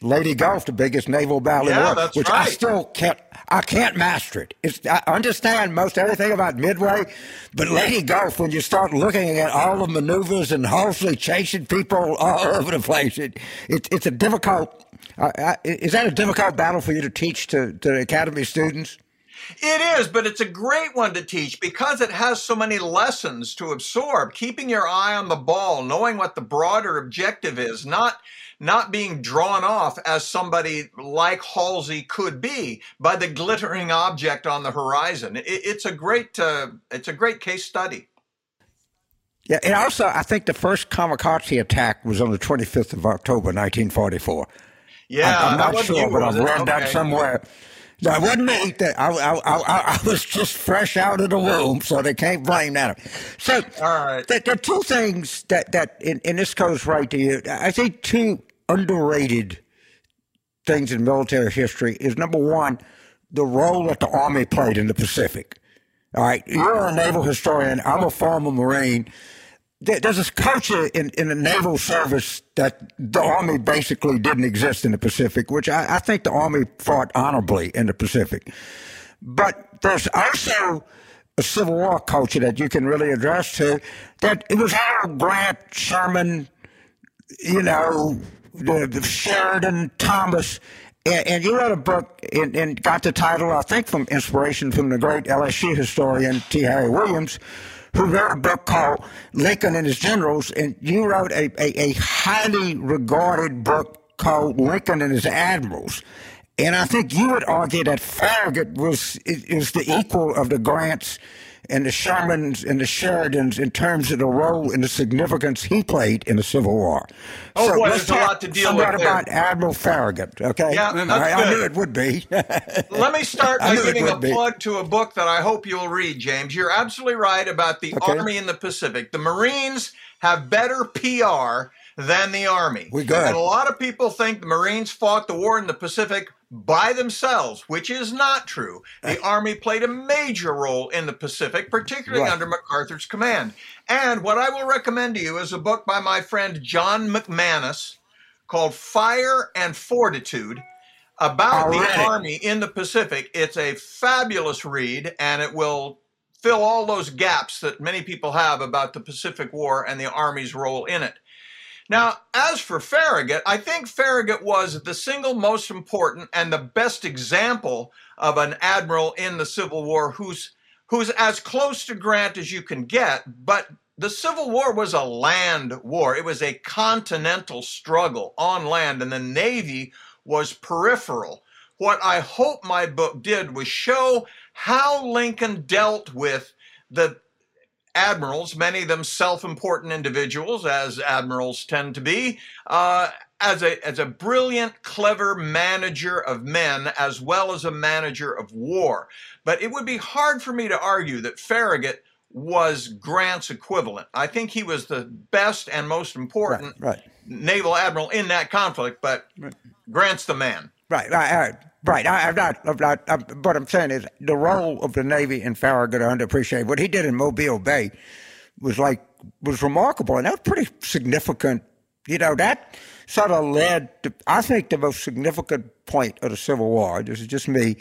Leyte Gulf, the biggest naval battle yeah, in the world, that's which right. I still can't, I can't master it. It's, I understand most everything about Midway, but Leyte Gulf, when you start looking at all the maneuvers and Halsey chasing people all over the place, it, it it's a difficult. Uh, is that a difficult battle for you to teach to, to the academy students? It is, but it's a great one to teach because it has so many lessons to absorb. Keeping your eye on the ball, knowing what the broader objective is, not not being drawn off as somebody like Halsey could be by the glittering object on the horizon. It, it's a great uh, it's a great case study. Yeah, and also I think the first kamikaze attack was on the 25th of October, 1944. Yeah, I'm, I'm not sure, but I've read okay. that somewhere. No, it wasn't me. That I, I, I, I, was just fresh out of the womb, so they can't blame that. So, all right, there, there are two things that that, and, and this goes right to you. I think two underrated things in military history is number one, the role that the Army played in the Pacific. All right, you're a naval historian. I'm a former Marine there's this culture in, in the naval service that the Army basically didn't exist in the Pacific, which I, I think the Army fought honorably in the Pacific. But there's also a Civil War culture that you can really address to that it was all Grant, Sherman, you know, the, the Sheridan, Thomas. And, and, you wrote a book and, and got the title, I think, from inspiration from the great LSU historian T. Harry Williams who wrote a book called Lincoln and His Generals, and you wrote a, a, a highly regarded book called Lincoln and His Admirals. And I think you would argue that Farragut was is the equal of the Grants and the Shermans and the Sheridans in terms of the role and the significance he played in the Civil War. Oh so boy, there's a lot to deal with. about Admiral Farragut, okay? Yeah, that's I, good. I knew it would be. Let me start by giving a be. plug to a book that I hope you'll read, James. You're absolutely right about the Okay. Army in the Pacific. The Marines have better PR than the Army. We good. And a lot of people think the Marines fought the war in the Pacific by themselves, which is not true. The eh. Army played a major role in the Pacific, particularly Right. under MacArthur's command. And what I will recommend to you is a book by my friend John McManus called Fire and Fortitude about All the. Army in the Pacific. It's a fabulous read, and it will fill all those gaps that many people have about the Pacific War and the Army's role in it. Now, as for Farragut, I think Farragut was the single most important and the best example of an admiral in the Civil War who's who's as close to Grant as you can get, but the Civil War was a land war. It was a continental struggle on land, and the Navy was peripheral. What I hope my book did was show how Lincoln dealt with the admirals, many of them self-important individuals, as admirals tend to be, uh, as a as a brilliant, clever manager of men as well as a manager of war. But it would be hard for me to argue that Farragut was Grant's equivalent. I think he was the best and most important right, right. naval admiral in that conflict, but Grant's the man. Right, right, right. Right. I, I'm not, I'm not, I'm, what I'm saying is the role of the Navy in Farragut are underappreciated. What he did in Mobile Bay was like, was remarkable. And that was pretty significant. You know, that sort of led to, I think the most significant point of the Civil War, this is just me,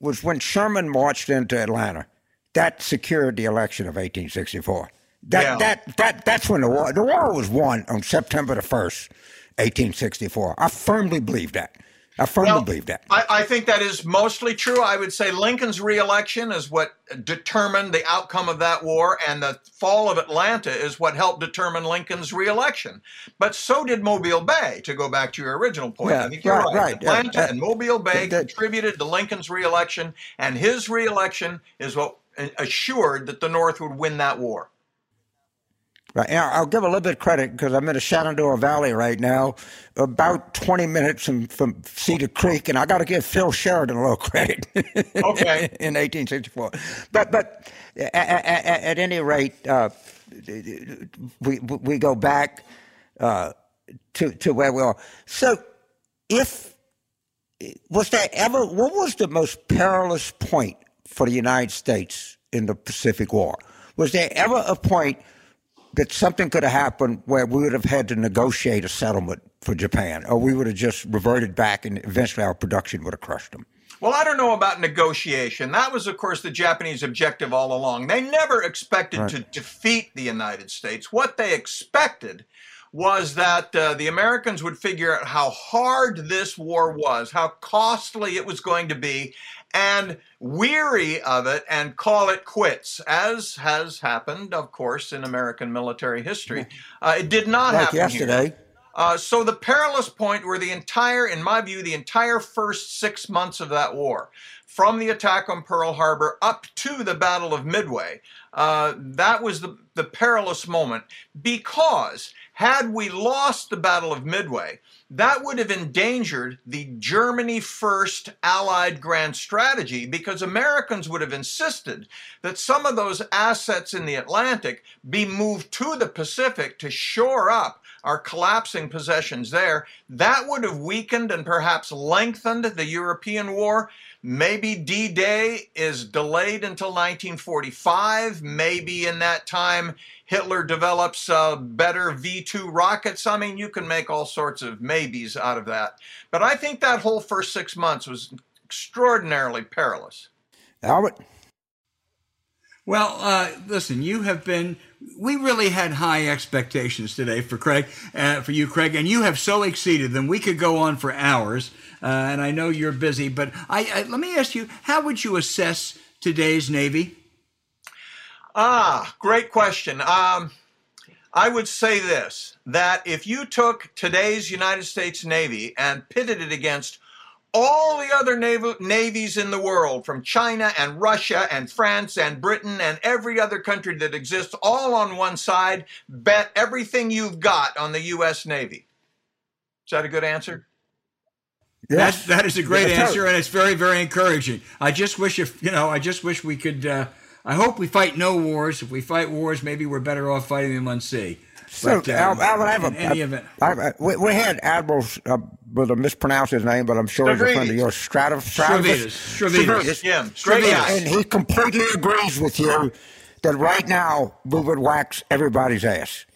was when Sherman marched into Atlanta. That secured the election of 1864. That, Yeah. that, that, that's when the war, the war was won on September the 1st, 1864. I firmly believe that. I firmly Well, believe that. I, I think that is mostly true. I would say Lincoln's reelection is what determined the outcome of that war, and the fall of Atlanta is what helped determine Lincoln's reelection. But so did Mobile Bay, to go back to your original point. Yeah, I think you're right, right. right, Atlanta yeah. and Mobile Bay that- contributed to Lincoln's reelection, and his reelection is what assured that the North would win that war. Right. And I'll give a little bit of credit because I'm in the Shenandoah Valley right now, about 20 minutes from, from Cedar Creek, and I got to give Phil Sheridan a little credit. Okay. in 1864. But but at, at, at any rate, uh, we we go back uh, to to where we are. So, if was there ever what was the most perilous point for the United States in the Pacific War? Was there ever a point that something could have happened where we would have had to negotiate a settlement for Japan, or we would have just reverted back and eventually our production would have crushed them? Well, I don't know about negotiation. That was, of course, the Japanese objective all along. They never expected to defeat the United States. What they expected was that uh, the Americans would figure out how hard this war was, how costly it was going to be, and weary of it and call it quits, as has happened, of course, in American military history. Uh, it did not like happen yesterday. Here. Uh, so the perilous point were the entire, in my view, the entire first six months of that war, from the attack on Pearl Harbor up to the Battle of Midway. Uh, that was the, the perilous moment because had we lost the Battle of Midway, that would have endangered the Germany first Allied grand strategy because Americans would have insisted that some of those assets in the Atlantic be moved to the Pacific to shore up our collapsing possessions there. That would have weakened and perhaps lengthened the European war. Maybe D Day is delayed until 1945. Maybe in that time Hitler develops uh, better V 2 rockets. I mean, you can make all sorts of maybes out of that. But I think that whole first six months was extraordinarily perilous. Albert? Well, uh, listen, you have been. We really had high expectations today for Craig, uh, for you, Craig, and you have so exceeded them. We could go on for hours, uh, and I know you're busy, but I, I, let me ask you: How would you assess today's Navy? Ah, great question. Um, I would say this: that if you took today's United States Navy and pitted it against all the other nav- navies in the world, from China and Russia and France and Britain and every other country that exists, all on one side, bet everything you've got on the U.S. Navy. Is that a good answer? Yes. That, that is a great answer, and it's very, very encouraging. I just wish if you know, I just wish we could. Uh, I hope we fight no wars. If we fight wars, maybe we're better off fighting them on sea. So, but, um, I, I have a, any event. I, I, we, we, had admirals, uh, but I mispronounced his name, but I'm sure he's a friend of yours. Stratus, Stravitas. Stravitas. Yeah, Stravitas. And he completely agrees with you that right now we would wax everybody's ass.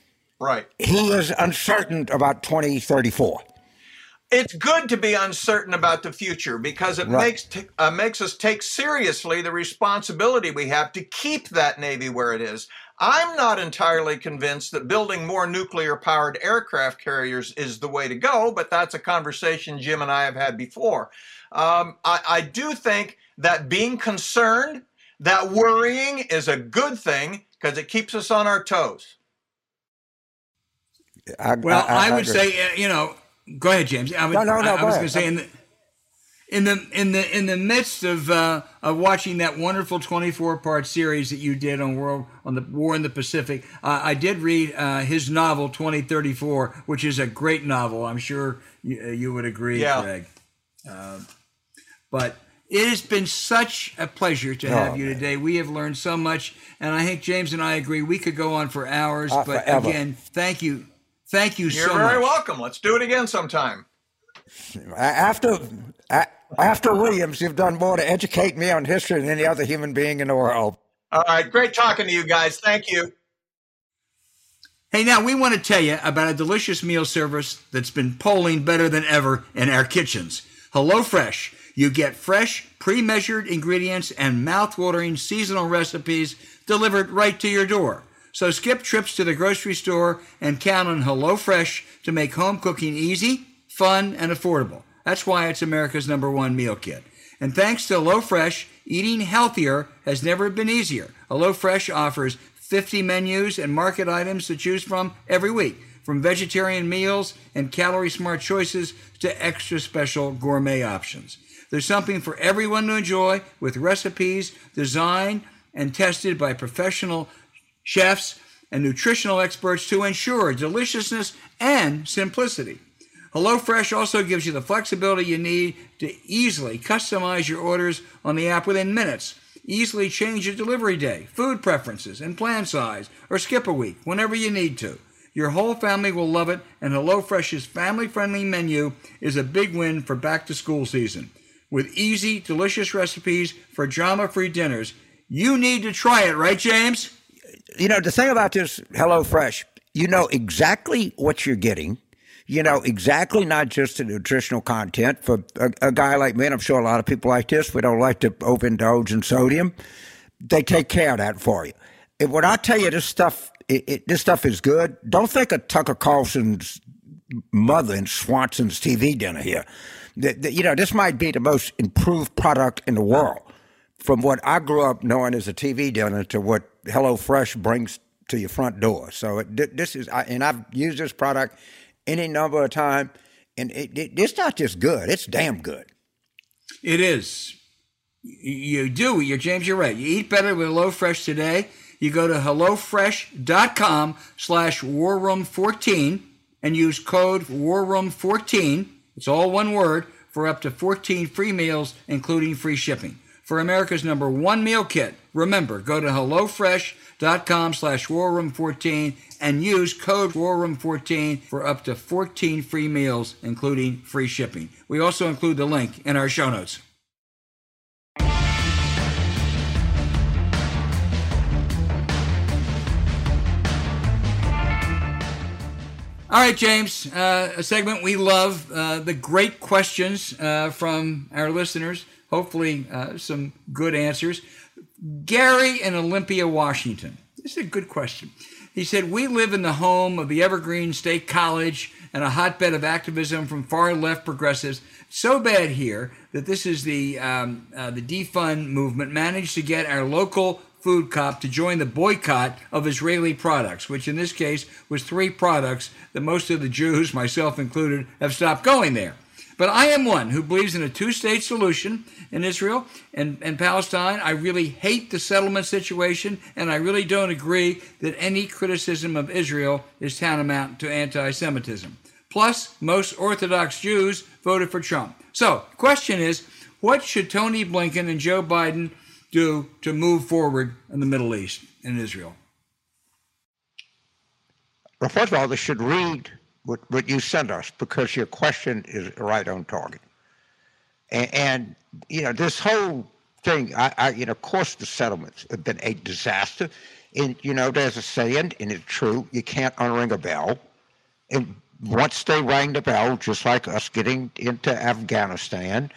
Right. He is uncertain about 2034 it's good to be uncertain about the future because it right. makes t- uh, makes us take seriously the responsibility we have to keep that navy where it is. I'm not entirely convinced that building more nuclear powered aircraft carriers is the way to go, but that's a conversation Jim and I have had before. Um, I, I do think that being concerned, that worrying is a good thing because it keeps us on our toes. I, well, I, I would agree. say, uh, you know, Go ahead, James. I, would, no, no, no. I, I was going to say in the in the in the in the midst of uh, of watching that wonderful 24 part series that you did on world on the war in the Pacific, uh, I did read uh, his novel 2034, which is a great novel. I'm sure you, uh, you would agree, yeah. Greg. Uh, but it has been such a pleasure to have oh, you today. We have learned so much, and I think James and I agree we could go on for hours. Uh, but forever. again, thank you Thank you You're so much. You're very welcome. Let's do it again sometime. After after Williams, you've done more to educate me on history than any other human being in the world. All right, great talking to you guys. Thank you. Hey, now we want to tell you about a delicious meal service that's been polling better than ever in our kitchens. HelloFresh. You get fresh, pre measured ingredients and mouth-watering seasonal recipes delivered right to your door. So skip trips to the grocery store and count on HelloFresh to make home cooking easy, fun, and affordable. That's why it's America's number one meal kit. And thanks to HelloFresh, eating healthier has never been easier. HelloFresh offers 50 menus and market items to choose from every week, from vegetarian meals and calorie smart choices to extra special gourmet options. There's something for everyone to enjoy with recipes designed and tested by professional chefs, and nutritional experts to ensure deliciousness and simplicity. HelloFresh also gives you the flexibility you need to easily customize your orders on the app within minutes. Easily change your delivery day, food preferences, and plan size, or skip a week whenever you need to. Your whole family will love it, and HelloFresh's family friendly menu is a big win for back to school season. With easy, delicious recipes for drama free dinners, you need to try it, right, James? You know, the thing about this HelloFresh, you know exactly what you're getting. You know exactly not just the nutritional content for a, a guy like me, and I'm sure a lot of people like this, we don't like to overindulge in sodium. They take care of that for you. And when I tell you this stuff it, it, this stuff is good. Don't think of Tucker Carlson's mother in Swanson's TV dinner here. The, the, you know, this might be the most improved product in the world from what I grew up knowing as a TV dinner to what HelloFresh brings to your front door. So it, this is, and I've used this product any number of times, and it, it, it's not just good; it's damn good. It is. You do. You're James. You're right. You eat better with HelloFresh today. You go to hellofresh.com slash warroom14 and use code warroom14. It's all one word for up to 14 free meals, including free shipping. For America's number one meal kit, remember, go to HelloFresh.com slash warroom14 and use code warroom14 for up to 14 free meals, including free shipping. We also include the link in our show notes. All right, James, uh, a segment we love, uh, the great questions uh, from our listeners. Hopefully, uh, some good answers. Gary in Olympia, Washington. This is a good question. He said, We live in the home of the Evergreen State College and a hotbed of activism from far left progressives. So bad here that this is the, um, uh, the defund movement managed to get our local food cop to join the boycott of Israeli products, which in this case was three products that most of the Jews, myself included, have stopped going there. But I am one who believes in a two state solution in Israel and, and Palestine. I really hate the settlement situation, and I really don't agree that any criticism of Israel is tantamount to anti Semitism. Plus, most Orthodox Jews voted for Trump. So, question is what should Tony Blinken and Joe Biden do to move forward in the Middle East and Israel? Well, first of all, they should read what, what you sent us because your question is right on target. And, and you know, this whole thing, I, I, you know, of course, the settlements have been a disaster. And, you know, there's a saying, and it's true, you can't unring a bell. And once they rang the bell, just like us getting into Afghanistan,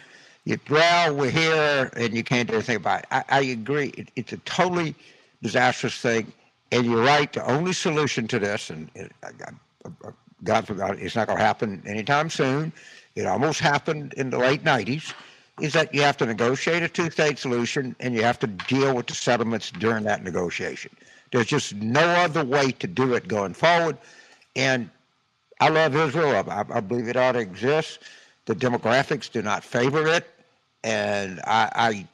you, well, we're here and you can't do anything about it. I, I agree. It, it's a totally disastrous thing. And you're right. The only solution to this, and it, God forbid, it's not going to happen anytime soon. It almost happened in the late 90s. Is that you have to negotiate a two state solution and you have to deal with the settlements during that negotiation. There's just no other way to do it going forward. And I love Israel. I, I believe it ought to exist. The demographics do not favor it and I,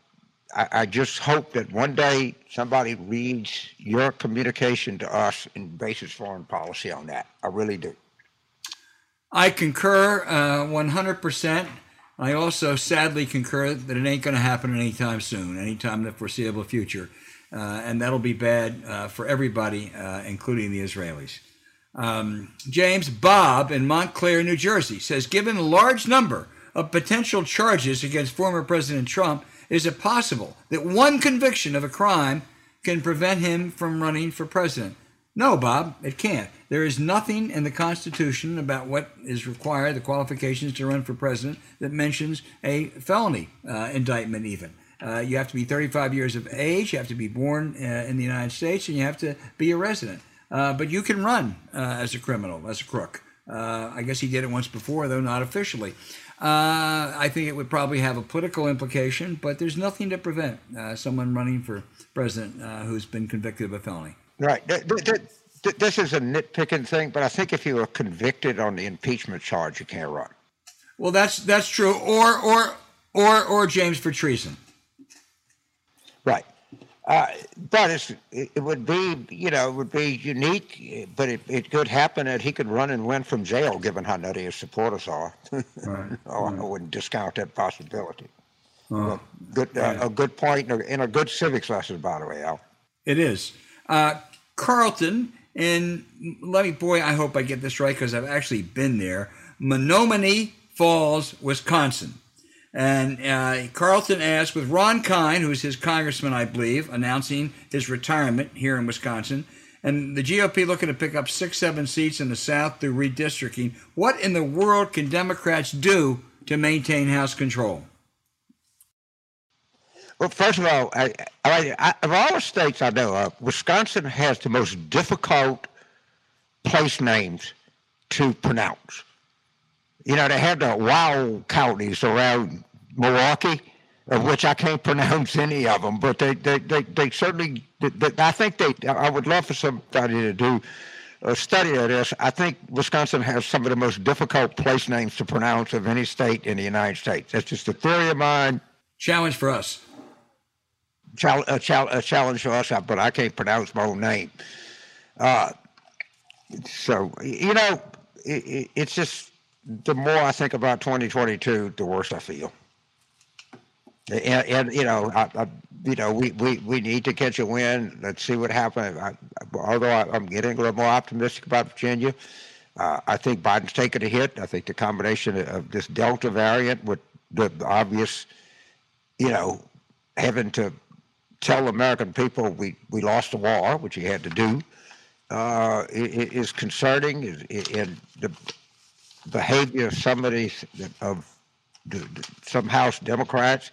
I, I just hope that one day somebody reads your communication to us and bases foreign policy on that. I really do. I concur uh, 100%. I also sadly concur that it ain't going to happen anytime soon, anytime in the foreseeable future. Uh, and that'll be bad uh, for everybody, uh, including the Israelis. Um, James Bob in Montclair, New Jersey says Given the large number of potential charges against former President Trump, is it possible that one conviction of a crime can prevent him from running for president? No, Bob, it can't. There is nothing in the Constitution about what is required, the qualifications to run for president, that mentions a felony uh, indictment, even. Uh, you have to be 35 years of age, you have to be born uh, in the United States, and you have to be a resident. Uh, but you can run uh, as a criminal, as a crook. Uh, I guess he did it once before, though not officially. I think it would probably have a political implication, but there's nothing to prevent someone running for president who's been convicted of a felony. Right. This is a nitpicking thing, but I think if you were convicted on the impeachment charge, you can't run. Well, that's that's true. Or or or or James for treason. Right. Uh, but it, it would be, you know, it would be unique, but it, it could happen that he could run and win from jail, given how nutty his supporters are. right. oh, I wouldn't discount that possibility. Oh. Good, uh, a good point and a good civics lesson, by the way, Al. It is. Uh, Carlton, and let me, boy, I hope I get this right because I've actually been there. Menomonee Falls, Wisconsin. And uh, Carlton asked, with Ron Kind, who's his congressman, I believe, announcing his retirement here in Wisconsin, and the GOP looking to pick up six, seven seats in the South through redistricting, what in the world can Democrats do to maintain House control? Well, first of all, I, I, I, of all the states I know of, Wisconsin has the most difficult place names to pronounce. You know, they have the wild counties around Milwaukee, of which I can't pronounce any of them, but they, they, they, they certainly, they, I think they, I would love for somebody to do a study of this. I think Wisconsin has some of the most difficult place names to pronounce of any state in the United States. That's just a theory of mine. Challenge for us. A, chal- a challenge for us, but I can't pronounce my own name. Uh, so, you know, it, it's just the more I think about 2022, the worse I feel. And, and you know, I, I, you know, we, we, we need to catch a win. Let's see what happens. I, although I, am getting a little more optimistic about Virginia, uh, I think Biden's taking a hit. I think the combination of this Delta variant with the obvious, you know, having to tell American people we, we lost the war, which he had to do, uh, is concerning. In the behavior of somebody of some House Democrats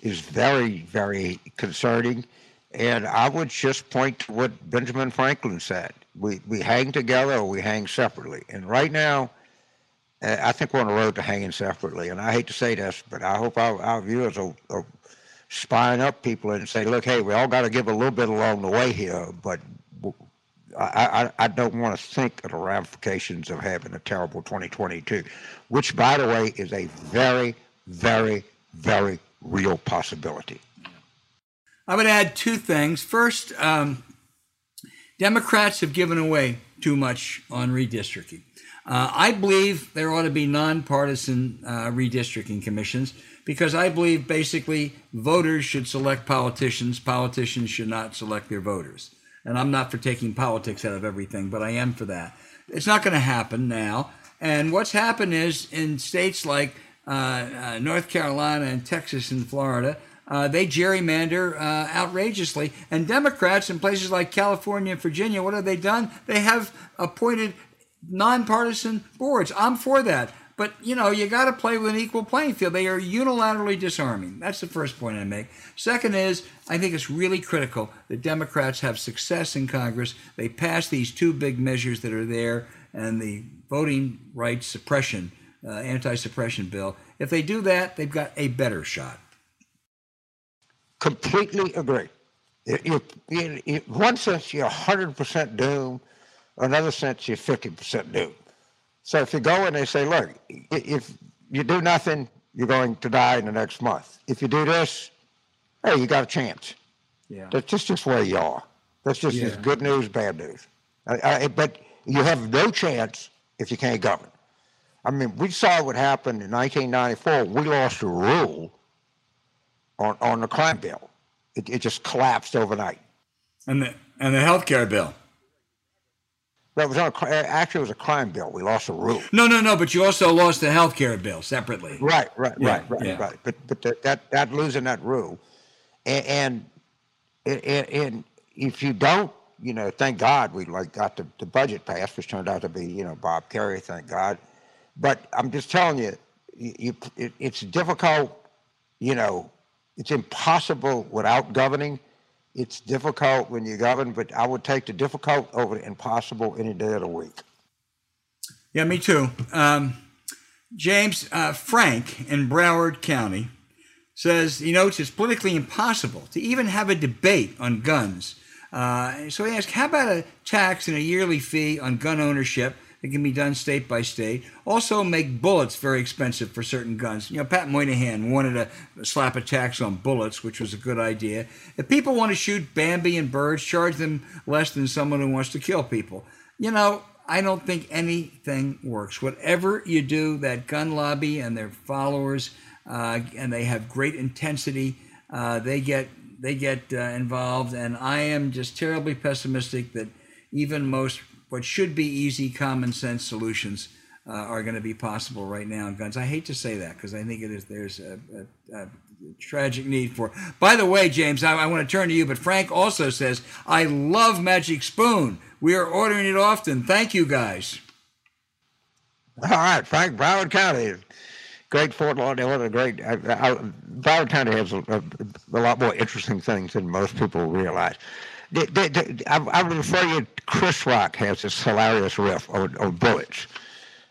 is very, very concerning. And I would just point to what Benjamin Franklin said: we we hang together or we hang separately. And right now, I think we're on the road to hanging separately. And I hate to say this, but I hope our, our viewers will, will spine up people and say, look, hey, we all got to give a little bit along the way here, but I, I, I don't want to think of the ramifications of having a terrible 2022, which, by the way, is a very, very, very real possibility. I would add two things. First, um, Democrats have given away too much on redistricting. Uh, I believe there ought to be nonpartisan uh, redistricting commissions because I believe basically voters should select politicians, politicians should not select their voters. And I'm not for taking politics out of everything, but I am for that. It's not going to happen now. And what's happened is in states like uh, uh, North Carolina and Texas and Florida, uh, they gerrymander uh, outrageously. And Democrats in places like California and Virginia, what have they done? They have appointed nonpartisan boards. I'm for that. But you know, you got to play with an equal playing field. They are unilaterally disarming. That's the first point I make. Second is, I think it's really critical that Democrats have success in Congress. They pass these two big measures that are there, and the voting rights suppression, uh, anti-suppression bill. If they do that, they've got a better shot. Completely agree. You, you, one sense, you're 100% doomed. Another sense, you're 50% doomed. So if you go and they say, look, if you do nothing, you're going to die in the next month. If you do this, hey, you got a chance. Yeah. That's just, just where you are. That's just yeah. good news, bad news. I, I, but you have no chance if you can't govern. I mean, we saw what happened in 1994. We lost a rule on, on the crime bill. It, it just collapsed overnight. And the, and the health care bill. That was on a, actually it was a crime bill. We lost a rule. No, no, no. But you also lost the health care bill separately. Right, right, yeah, right, right, yeah. right. But but the, that that losing that rule, and and, and if you don't, you know, thank God we like got the, the budget passed, which turned out to be you know Bob Kerrey, thank God. But I'm just telling you, you, you it, it's difficult. You know, it's impossible without governing it's difficult when you govern, but I would take the difficult over the impossible any day of the week. Yeah, me too. Um, James uh, Frank in Broward County says he notes it's politically impossible to even have a debate on guns. Uh, so he asks, how about a tax and a yearly fee on gun ownership it can be done state by state. Also, make bullets very expensive for certain guns. You know, Pat Moynihan wanted to slap a tax on bullets, which was a good idea. If people want to shoot Bambi and birds, charge them less than someone who wants to kill people. You know, I don't think anything works. Whatever you do, that gun lobby and their followers, uh, and they have great intensity. Uh, they get they get uh, involved, and I am just terribly pessimistic that even most what should be easy, common sense solutions uh, are going to be possible right now in guns. I hate to say that because I think it is there's a, a, a, tragic need for. By the way, James, I, I want to turn to you, but Frank also says I love Magic Spoon. We are ordering it often. Thank you, guys. All right, Frank, Broward County. great Fort Lauderdale, What a great. I, I, Broward County has a, a, a, lot more interesting things than most people realize. The, the, the, I, I would refer you. Chris Rock has this hilarious riff on, on bullets,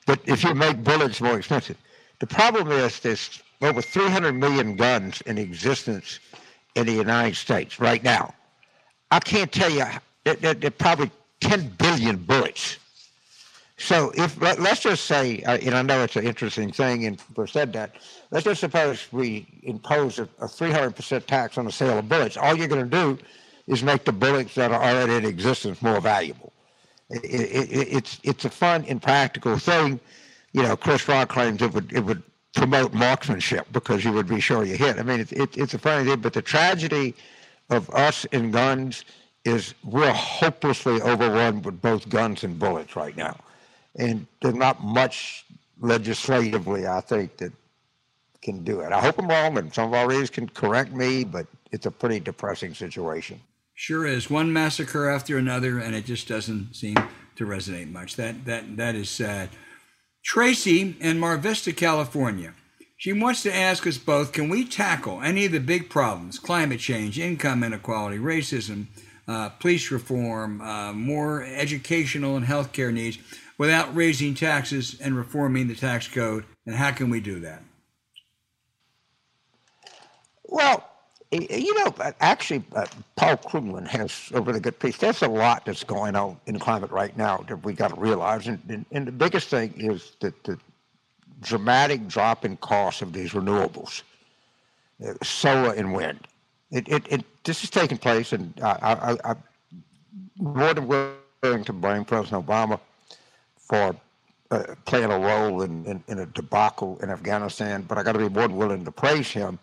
but if you make bullets more expensive, the problem is there's over 300 million guns in existence in the United States right now. I can't tell you. There, there, there are probably 10 billion bullets so if let, us just say, uh, and I know it's an interesting thing, and we said that. Let's just suppose we impose a, a 300% tax on the sale of bullets. All you're going to do is make the bullets that are already in existence more valuable. It, it, it, it's it's a fun and practical thing. You know, Chris Rock claims it would it would promote marksmanship because you would be sure you hit. I mean, it, it's a funny thing, but the tragedy of us in guns is we're hopelessly overrun with both guns and bullets right now and there's not much legislatively, I think, that can do it. I hope I'm wrong, and some of our readers can correct me, but it's a pretty depressing situation. Sure is. One massacre after another, and it just doesn't seem to resonate much. That that that is sad. Tracy in Mar Vista, California. She wants to ask us both can we tackle any of the big problems climate change, income inequality, racism, uh, police reform, uh, more educational and healthcare needs without raising taxes and reforming the tax code? And how can we do that? Well, you know, actually, uh, Paul Krugman has a really good piece. There's a lot that's going on in climate right now that we got to realize, and, and, and, the biggest thing is that the dramatic drop in cost of these renewables, uh, solar and wind. It, it, it, this is taking place, and I, I, I'm more than willing to blame President Obama for uh, playing a role in, in, in, a debacle in Afghanistan, but I got to be more than willing to praise him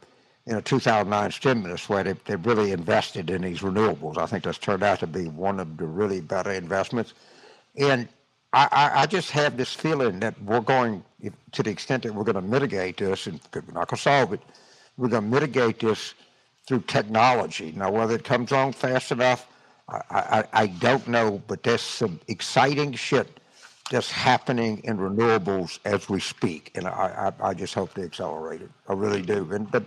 in a 2009 stimulus where they, they really invested in these renewables. I think that's turned out to be one of the really better investments. And I, I, I just have this feeling that we're going, to the extent that we're going to mitigate this, and we're not going to solve it, we're going to mitigate this through technology. Now, whether it comes on fast enough, I, I, I don't know, but there's some exciting shit that's happening in renewables as we speak, and I, I, I just hope they accelerate it. I really do. And but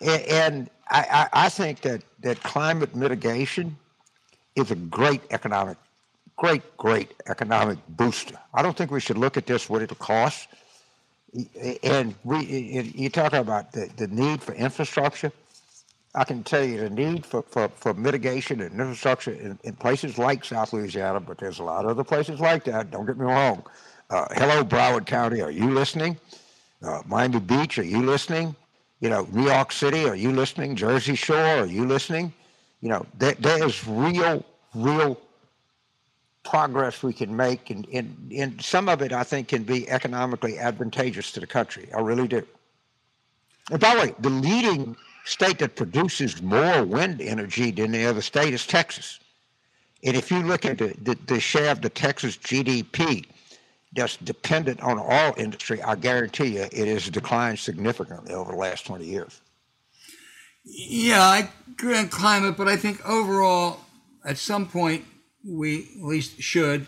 and I, I think that that climate mitigation is a great economic, great great economic booster. I don't think we should look at this what it'll cost. And we you talk about the, the need for infrastructure. I can tell you the need for, for, for mitigation and infrastructure in, in, places like South Louisiana, but there's a lot of other places like that. Don't get me wrong. Uh, hello, Broward County, are you listening? Uh, Miami Beach, are you listening? You know, New York City, are you listening? Jersey Shore, are you listening? You know, there, there is real, real progress we can make, and, and, and some of it I think can be economically advantageous to the country. I really do. And by the way, the leading state that produces more wind energy than any other state is Texas. And if you look at the, the, the share of the Texas GDP that's dependent on oil industry, I guarantee you it has declined significantly over the last 20 years. Yeah, I agree on climate, but I think overall, at some point, we at least should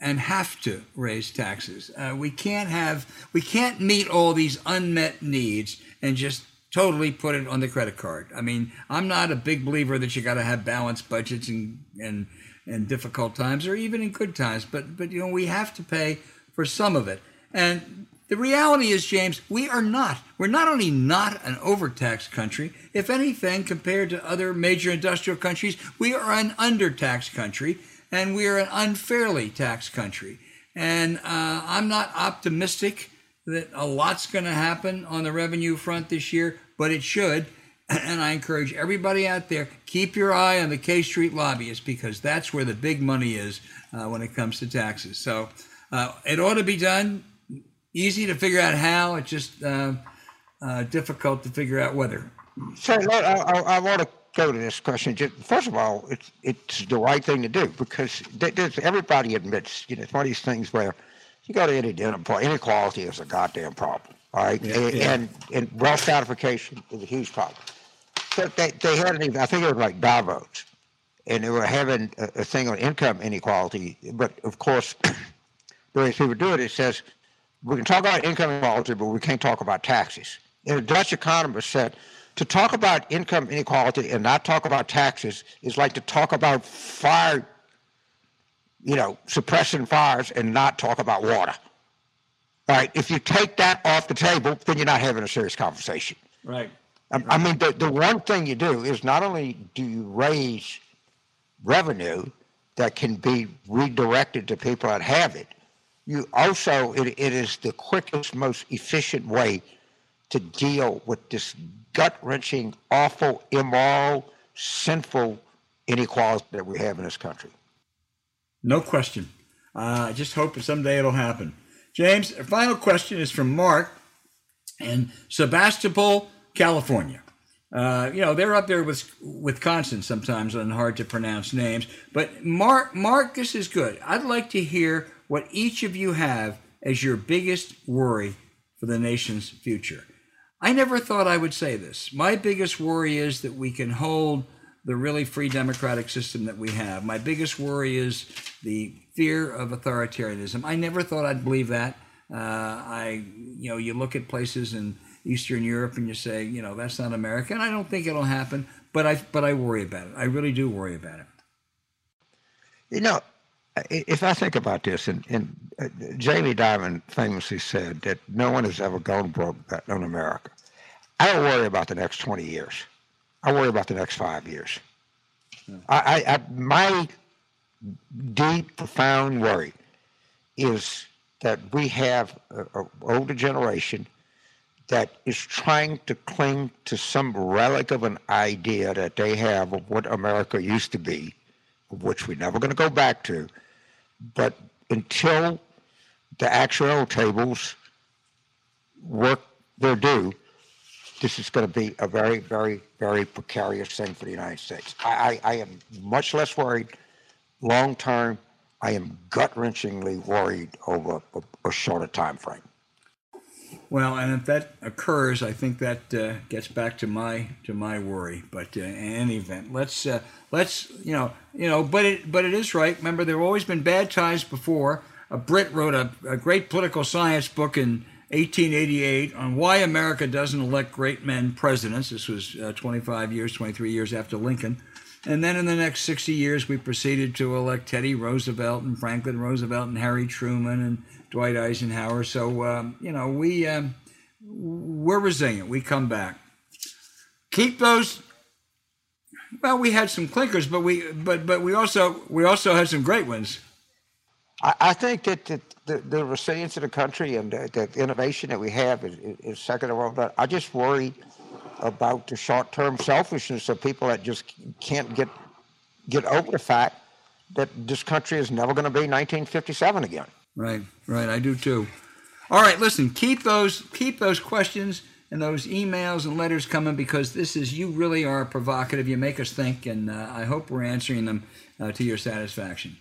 and have to raise taxes. Uh, we can't have, we can't meet all these unmet needs and just totally put it on the credit card. I mean, I'm not a big believer that you got to have balanced budgets and and and difficult times or even in good times, but but you know we have to pay for some of it. And the reality is, James, we are not. We're not only not an overtaxed country. If anything, compared to other major industrial countries, we are an undertaxed country, and we are an unfairly taxed country. And uh, I'm not optimistic that a lot's going to happen on the revenue front this year, but it should. And I encourage everybody out there keep your eye on the K Street lobbyists because that's where the big money is uh, when it comes to taxes. So uh, it ought to be done. Easy to figure out how. It's just uh, uh difficult to figure out whether. So I, I, I, want to go to this question. Just, first of all, it's it's the right thing to do because everybody admits you know it's one of these things where you go to any dinner party, inequality is a goddamn problem. All right, yeah, and, yeah. and, and wealth stratification is a huge problem. So they they had an I think it was like Davos, and they were having a, a thing on income inequality. But of course, the way people do it, it says we can talk about income inequality, but we can't talk about taxes. And a Dutch economist said, to talk about income inequality and not talk about taxes is like to talk about fire, you know, suppressing fires and not talk about water. All right. If you take that off the table, then you're not having a serious conversation. Right. I, I mean, the, the one thing you do is not only do you raise revenue that can be redirected to people that have it, you also, it, it is the quickest, most efficient way to deal with this gut wrenching, awful, immoral, sinful inequality that we have in this country. No question. Uh, I just hope that someday it'll happen. James, final question is from Mark in Sebastopol, California. Uh, you know, they're up there with Wisconsin sometimes on hard to pronounce names. But Mark, Mark, this is good. I'd like to hear what each of you have as your biggest worry for the nation's future. I never thought I would say this. My biggest worry is that we can hold the really free democratic system that we have. My biggest worry is the fear of authoritarianism. I never thought I'd believe that. Uh, I, you know, you look at places in Eastern Europe and you say, you know, that's not America, and I don't think it'll happen. But I, but I worry about it. I really do worry about it. You know, if I think about this, and, and uh, Jamie Dimon famously said that no one has ever gone broke in America. I don't worry about the next 20 years. I worry about the next five years. Hmm. I, I, I, my deep, profound worry is that we have an older generation that is trying to cling to some relic of an idea that they have of what America used to be, of which we're never going to go back to but until the actuarial tables work their due, this is going to be a very, very, very precarious thing for the United States. I, I, I am much less worried long term. I am gut wrenchingly worried over a, a shorter time frame. Well, and if that occurs, I think that uh, gets back to my to my worry. But uh, in any event, let's uh, let's you know you know. But it but it is right. Remember, there have always been bad times before. A Brit wrote a, a great political science book in 1888 on why America doesn't elect great men presidents. This was uh, 25 years, 23 years after Lincoln. And then in the next 60 years, we proceeded to elect Teddy Roosevelt and Franklin Roosevelt and Harry Truman and Dwight Eisenhower. So um, you know we um, we're resilient. We come back. Keep those. Well, we had some clinkers, but we but but we also we also had some great ones. I, I think that the, the, resilience of the country and the, the innovation that we have is, is second to none. I just worry about the short-term selfishness of people that just can't get get over the fact that this country is never going to be 1957 again. Right, right. I do too. All right, listen. Keep those keep those questions and those emails and letters coming because this is you really are provocative. You make us think, and uh, I hope we're answering them uh, to your satisfaction.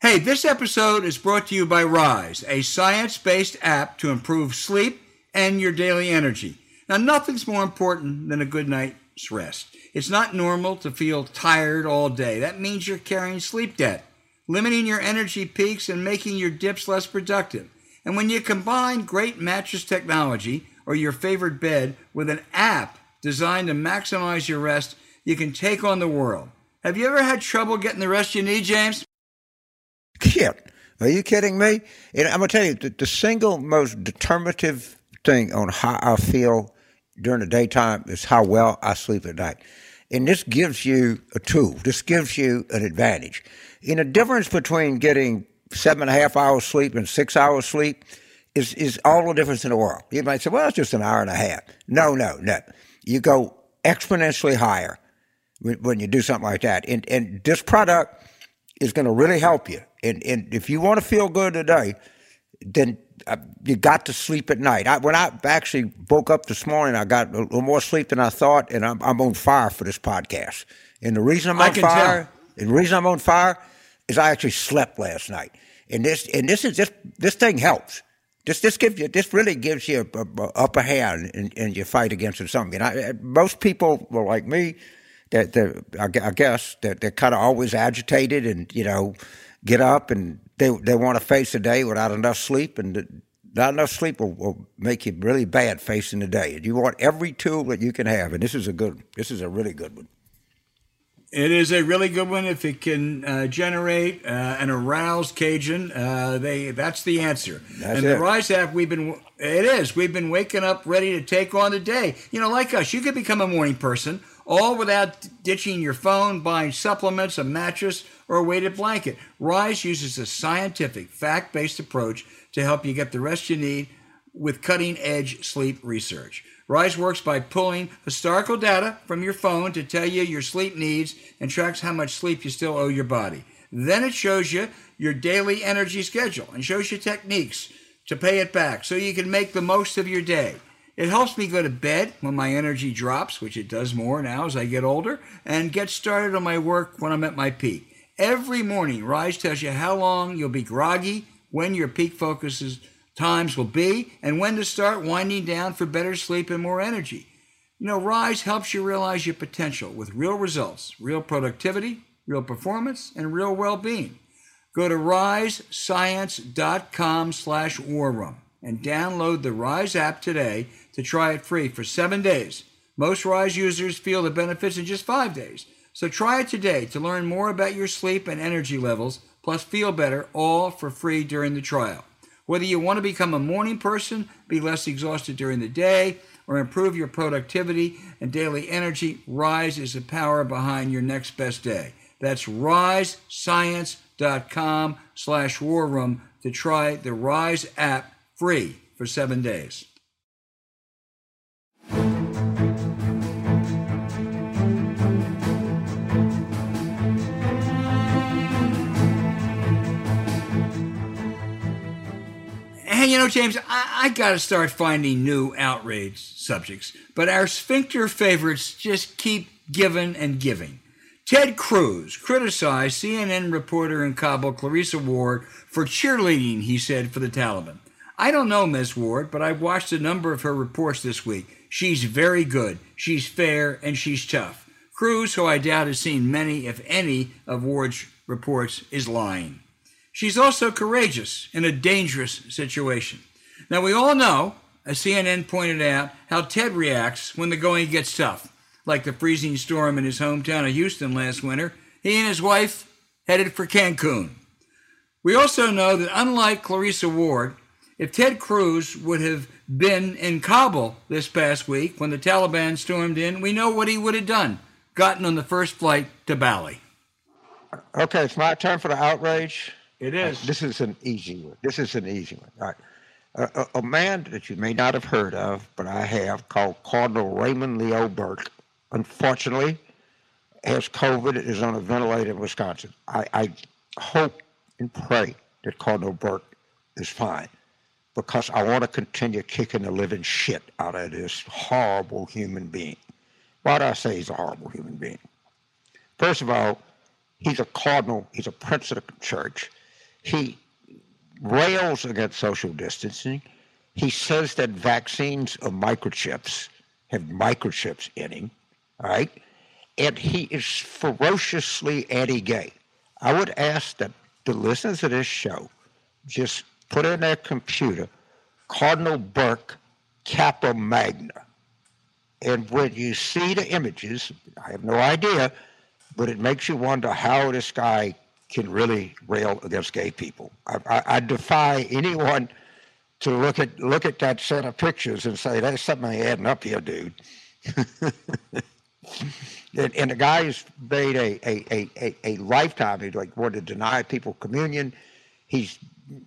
Hey, this episode is brought to you by Rise, a science-based app to improve sleep and your daily energy. Now, nothing's more important than a good night's rest. It's not normal to feel tired all day. That means you're carrying sleep debt limiting your energy peaks and making your dips less productive. And when you combine great mattress technology or your favorite bed with an app designed to maximize your rest, you can take on the world. Have you ever had trouble getting the rest you need, James? Yeah. Are you kidding me? And I'm going to tell you, the, the single most determinative thing on how I feel during the daytime is how well I sleep at night. And this gives you a tool. This gives you an advantage. In a difference between getting seven and a half hours sleep and six hours sleep is, is all the difference in the world. You might say, well, it's just an hour and a half. No, no, no. You go exponentially higher when you do something like that. And, and this product is going to really help you. And, and if you want to feel good today, then uh, you got to sleep at night. I, when I actually woke up this morning, I got a little more sleep than I thought, and I'm, I'm on fire for this podcast. And the reason I'm on fire, tell. the reason I'm on fire is I actually slept last night. And this and this is just this thing helps. This this gives you this really gives you a, a, a upper hand in, in, your fight against something. And I, most people were like me, that I, I guess that they're kind of always agitated and you know get up and they they want to face the day without enough sleep, and not enough sleep will, will make you really bad facing the day. You want every tool that you can have, and this is a good. This is a really good one. It is a really good one if it can uh, generate uh, an aroused Cajun. Uh, they that's the answer. That's and it. the Rise app, we've been it is we've been waking up ready to take on the day. You know, like us, you could become a morning person all without ditching your phone, buying supplements, a mattress, or a weighted blanket. Rise uses a scientific, fact-based approach to help you get the rest you need with cutting-edge sleep research. Rise works by pulling historical data from your phone to tell you your sleep needs and tracks how much sleep you still owe your body. Then it shows you your daily energy schedule and shows you techniques to pay it back so you can make the most of your day. It helps me go to bed when my energy drops, which it does more now as I get older, and get started on my work when I'm at my peak. Every morning, Rise tells you how long you'll be groggy, when your peak focuses times will be, and when to start winding down for better sleep and more energy. You know, Rise helps you realize your potential with real results, real productivity, real performance, and real well-being. Go to risescience.com slash war room and download the Rise app today to try it free for seven days. Most Rise users feel the benefits in just five days. So try it today to learn more about your sleep and energy levels, plus feel better, all for free during the trial. Whether you want to become a morning person, be less exhausted during the day, or improve your productivity and daily energy, Rise is the power behind your next best day. That's risescience.com slash war room to try the Rise app free for seven days. And you know, James, I, I got to start finding new outrage subjects, but our sphincter favorites just keep giving and giving. Ted Cruz criticized CNN reporter in Kabul, Clarissa Ward, for cheerleading, he said, for the Taliban. I don't know Ms. Ward, but I've watched a number of her reports this week. She's very good, she's fair, and she's tough. Cruz, who I doubt has seen many, if any, of Ward's reports, is lying. She's also courageous in a dangerous situation. Now, we all know, as CNN pointed out, how Ted reacts when the going gets tough, like the freezing storm in his hometown of Houston last winter. He and his wife headed for Cancun. We also know that, unlike Clarissa Ward, if Ted Cruz would have been in Kabul this past week when the Taliban stormed in, we know what he would have done gotten on the first flight to Bali. Okay, it's my turn for the outrage. It uh, is. This is an easy one. This is an easy one. All right. A, a, a man that you may not have heard of, but I have, called Cardinal Raymond Leo Burke, unfortunately, has COVID, and is on a ventilator in Wisconsin. I, I hope and pray that Cardinal Burke is fine because I want to continue kicking the living shit out of this horrible human being. Why do I say he's a horrible human being? First of all, he's a cardinal, he's a prince of the church. He rails against social distancing. He says that vaccines are microchips, have microchips in him, all right? And he is ferociously anti gay. I would ask that the listeners of this show just put in their computer Cardinal Burke Cappa Magna. And when you see the images, I have no idea, but it makes you wonder how this guy can really rail against gay people. I, I, I defy anyone to look at look at that set of pictures and say there's something adding up here, dude. and, and the guy's made a, a, a, a, a lifetime. He like wanted to deny people communion. He's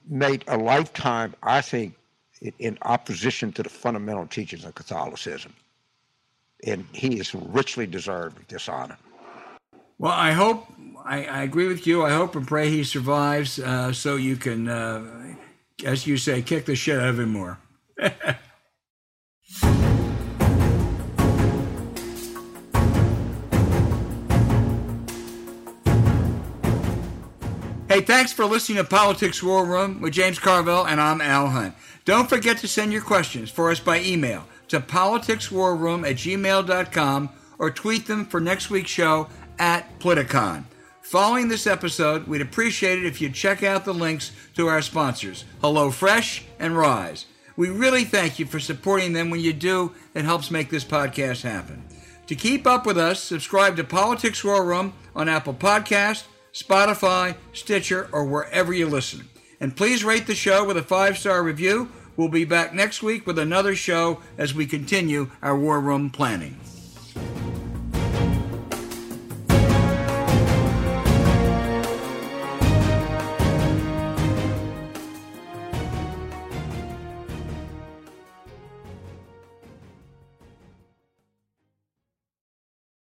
made a lifetime, I think, in, in opposition to the fundamental teachings of Catholicism. And he is richly deserved this honor. Well, I hope, I, I agree with you. I hope and pray he survives uh, so you can, uh, as you say, kick the shit out of him more. Hey, thanks for listening to Politics War Room with James Carville, and I'm Al Hunt. Don't forget to send your questions for us by email to politicswarroom at gmail.com or tweet them for next week's show at Politicon. Following this episode, we'd appreciate it if you'd check out the links to our sponsors, HelloFresh and Rise. We really thank you for supporting them. When you do, it helps make this podcast happen. To keep up with us, subscribe to Politics War Room on Apple Podcast, Spotify, Stitcher, or wherever you listen. And please rate the show with a five star review. We'll be back next week with another show as we continue our War Room planning.